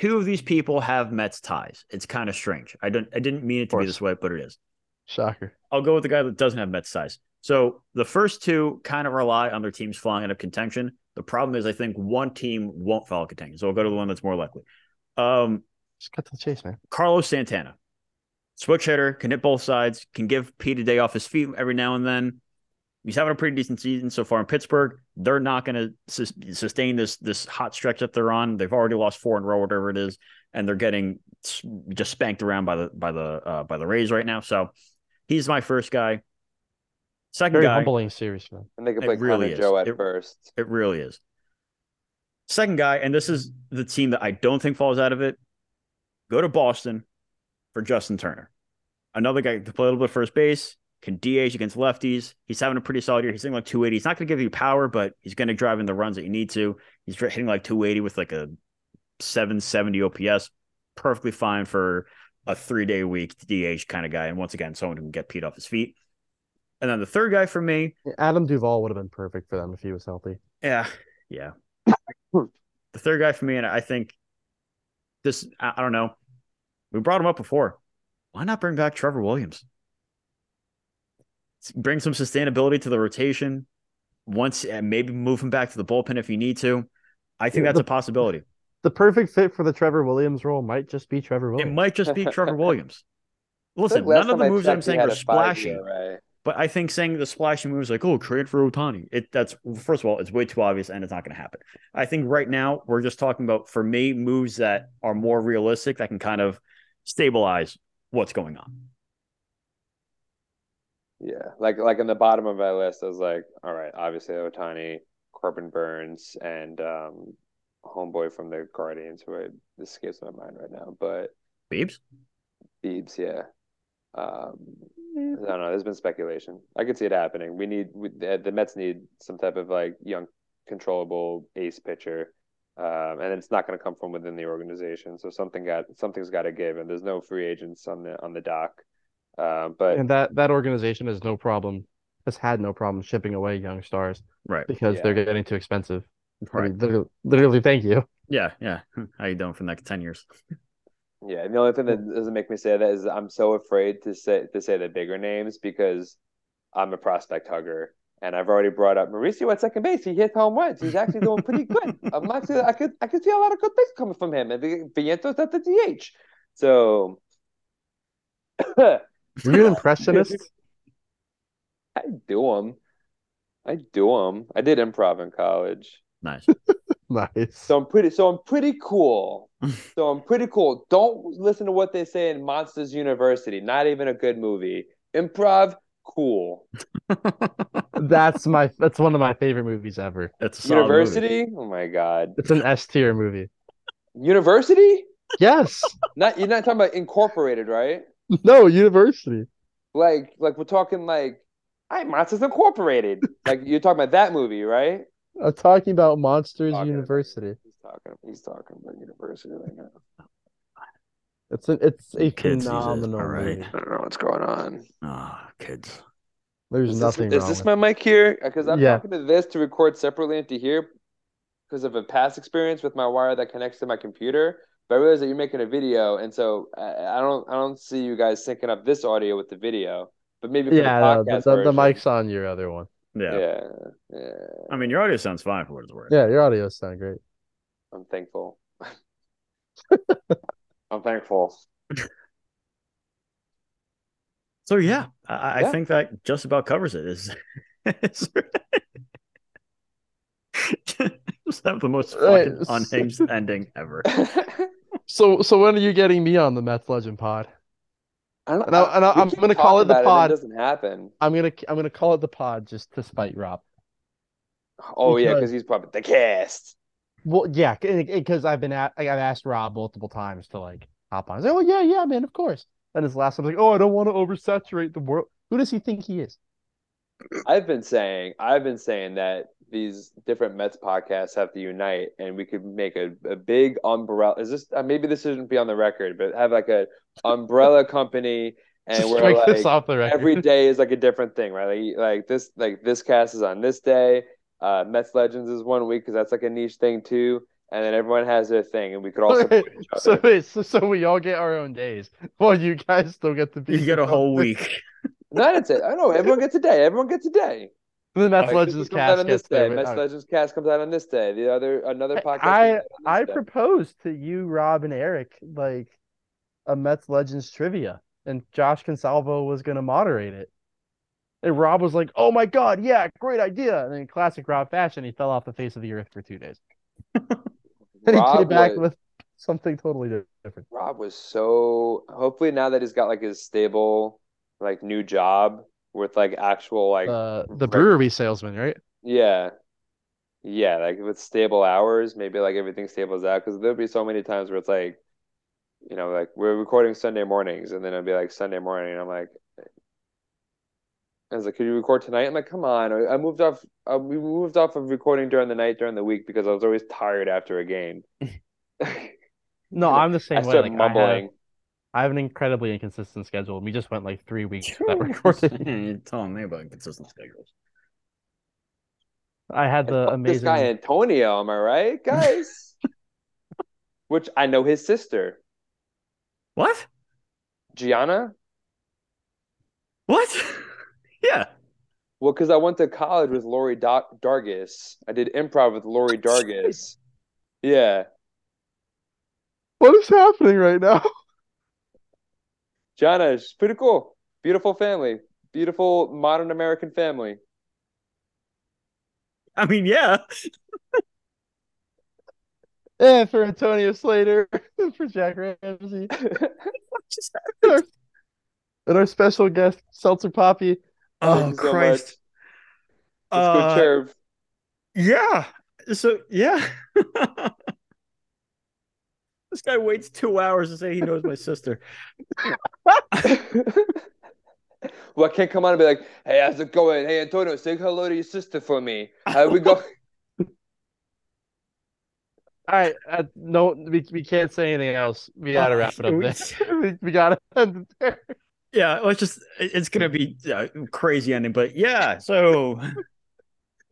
Two of these people have Mets ties. It's kind of strange. I don't. I didn't mean it to be this way, but it is. Shocker. I'll go with the guy that doesn't have Mets ties. So the first two kind of rely on their teams flying out of contention. The problem is, I think one team won't fall out of contention. So I'll go to the one that's more likely. Um, Just cut to the chase, man. Carlos Santana, switch hitter, can hit both sides, can give Pete a day off his feet every now and then. He's having a pretty decent season so far in Pittsburgh. They're not going to sus- sustain this this hot stretch that they're on. They've already lost four in a row, whatever it is, and they're getting just spanked around by the by the uh, by the Rays right now. So he's my first guy. Second Very guy, humbling series, man. And they could It play really is. Joe at It- first. It really is. Second guy, and this is the team that I don't think falls out of it. Go to Boston for Justin Turner. Another guy to play a little bit first base, can DH against lefties. He's having a pretty solid year. He's hitting like 280. He's not going to give you power, but he's going to drive in the runs that you need to. He's hitting like 280 with like a 770 OPS. Perfectly fine for a three day week DH kind of guy. And once again, someone who can get Pete off his feet. And then the third guy for me, Adam Duvall would have been perfect for them if he was healthy. yeah, yeah. the third guy for me, and I think this, I, I don't know. We brought him up before. Why not bring back Trevor Williams? Bring some sustainability to the rotation. Once, and maybe move him back to the bullpen if you need to. I think Yeah, that's the- a possibility. The perfect fit for the Trevor Williams role might just be Trevor Williams. It might just be Trevor Williams. Listen, none of the moves I'm saying are a five splashy. ERA. But I think saying the splashy moves like, oh, trade for Ohtani, it that's first of all, it's way too obvious and it's not going to happen. I think right now we're just talking about for me moves that are more realistic that can kind of stabilize what's going on. Yeah, like like in the bottom of my list, I was like, all right, obviously Ohtani, Corbin Burnes, and um, homeboy from the Guardians, who I, this escapes my mind right now, but Beebs? Beebs, yeah. Um, I don't know. There's been speculation. I could see it happening. We need we, the, the Mets need some type of like young, controllable ace pitcher, um, and it's not going to come from within the organization. So something got something's got to give, and there's no free agents on the on the dock. Uh, but and that that organization has no problem has had no problem shipping away young stars Right. because Yeah. they're getting too expensive. I Right. mean, literally, literally, thank you. Yeah. Yeah. How you doing for the next 10 years? Yeah, and the only thing that doesn't make me say that is I'm so afraid to say to say the bigger names because I'm a prospect hugger, and I've already brought up Mauricio at second base. He hits home runs. He's actually doing pretty good. I'm actually I could I could see a lot of good things coming from him. And Vientos at the DH. So Were you an impressionist? I do them. I do them. I did improv in college. Nice. nice. So I'm pretty. So I'm pretty cool. so I'm pretty cool. Don't listen to what they say in Monsters University. Not even a good movie. Improv, cool. That's my that's one of my favorite movies ever. That's a solid movie. University? Oh my god. It's an S tier movie. University? Yes. Not you're not talking about incorporated, right? No, University. Like like we're talking like I Monsters Incorporated. like you're talking about that movie, right? I'm talking about Monsters Talking about- University. He's talking he's talking about university right now. It's a it's a Kids, he says, phenomenal "All right." movie. I don't know what's going on. Ah, kids. There's Is nothing this, is this with my mic here? Because I'm Yeah. talking to this to record separately into here because of a past experience with my wire that connects to my computer. But I realize that you're making a video, and so I, I don't I don't see you guys syncing up this audio with the video. But maybe for yeah, the no, the, the, the mic's on your other one. Yeah. Yeah, yeah. I mean, your audio sounds fine for what it's worth. Yeah, your audio sounds great. I'm thankful. I'm thankful. So yeah, I, I think that just about covers it. Is it's- just have the most Right, fucking unhinged ending ever. So so when are you getting me on the Mets Legend pod? I don't, And I, and I, I'm gonna call it the pod. It, doesn't happen. I'm gonna I'm gonna call it the pod just to spite Rob. Oh yeah, Because- because he's probably the cast. Well, yeah, because I've been at I've asked Rob multiple times to like hop on. I say, oh yeah, yeah, man, of course. And his last time like, oh, I don't want to oversaturate the world. Who does he think he is? I've been saying, I've been saying that these different Mets podcasts have to unite, and we could make a, a big umbrella. Is this uh, maybe this shouldn't be on the record, but have like a umbrella company, and Just we're strike this like off the record. every day is like a different thing, right? Like, like this, like this cast is on this day. Uh, Mets Legends is one week because that's like a niche thing too, and then everyone has their thing, and we could all support each so, other. wait, so so we all get our own days. Well, you guys still get to be. You get a whole week. Not it's it. I know everyone gets a day. Everyone gets a day. The Mets Legends this comes out cast on this day. Mets Legends cast comes out on this day. The other another podcast. I I this day. proposed to you, Rob, and Eric like a Mets Legends trivia, and Josh Consalvo was going to moderate it. And Rob was like, "Oh my god, yeah, great idea!" And in classic Rob fashion, he fell off the face of the earth for two days. And he came back was- with something totally different. Rob was so hopefully now that he's got like his stable like new job with like actual like Uh, the reg- brewery salesman, right? yeah yeah like with stable hours maybe like everything stables out because there'll be so many times where it's like you know like we're recording Sunday mornings and then it'll be like Sunday morning and I'm like I was like could you record tonight I'm like come on I moved off uh, we moved off of recording during the night during the week because I was always tired after a game No, I'm the same I way. Like mumbling I have an incredibly inconsistent schedule. We just went like three weeks without recording. You're telling me about inconsistent schedules. I had the Fuck This guy. Antonio, am I right, guys? Which I know his sister, What? Gianna. What? yeah. Well, because I went to college with Lori da- Dargis. I did improv with Lori Dargis. Yeah, What is happening right now? Gianna, she's pretty cool. Beautiful family. Beautiful modern American family. I mean, yeah. And for Antonio Slater, for Jack Ramsey, and our, and our special guest, Seltzer Poppy. Oh Thank you so Christ. much. Uh, Let's go, Cherv. yeah. So yeah. This guy waits two hours to say he knows my sister. well, I can't come on and be like, "Hey, how's it going? Hey, Antonio, say hello to your sister for me. How we go?" All right, uh, no, we, we can't say anything else. We gotta wrap it up we- we, we gotta end it there. Yeah, let's just it's gonna be a crazy ending, but yeah, so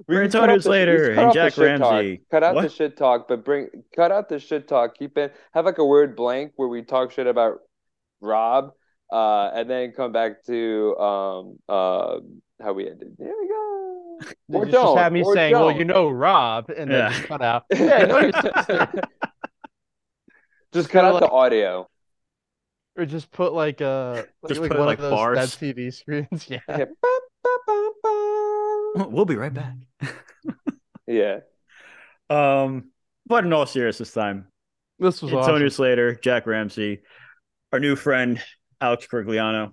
We For can cut Antonio out the- Slater and cut out the Jack shit talk. Ramsey. Cut out the shit talk, but bring cut out the shit talk. Keep it have like a word blank where we talk shit about Rob, uh, and then come back to um uh how we ended. There we go. Or just, don't. just have me or saying, "Well, don't. you know Rob," and then Yeah. cut out. Yeah, I know. Just cut Kinda out the audio. Or just put like uh like, Just like put, one like, of those bars. TV screens. Yeah. Yeah. We'll be right back. Yeah. Um, but in all seriousness, this time, This was Antonio awesome. Slater, Jack Ramsey, our new friend Alex Corigliano,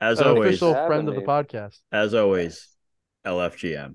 As An always, official friend of the podcast. as always, LFGM.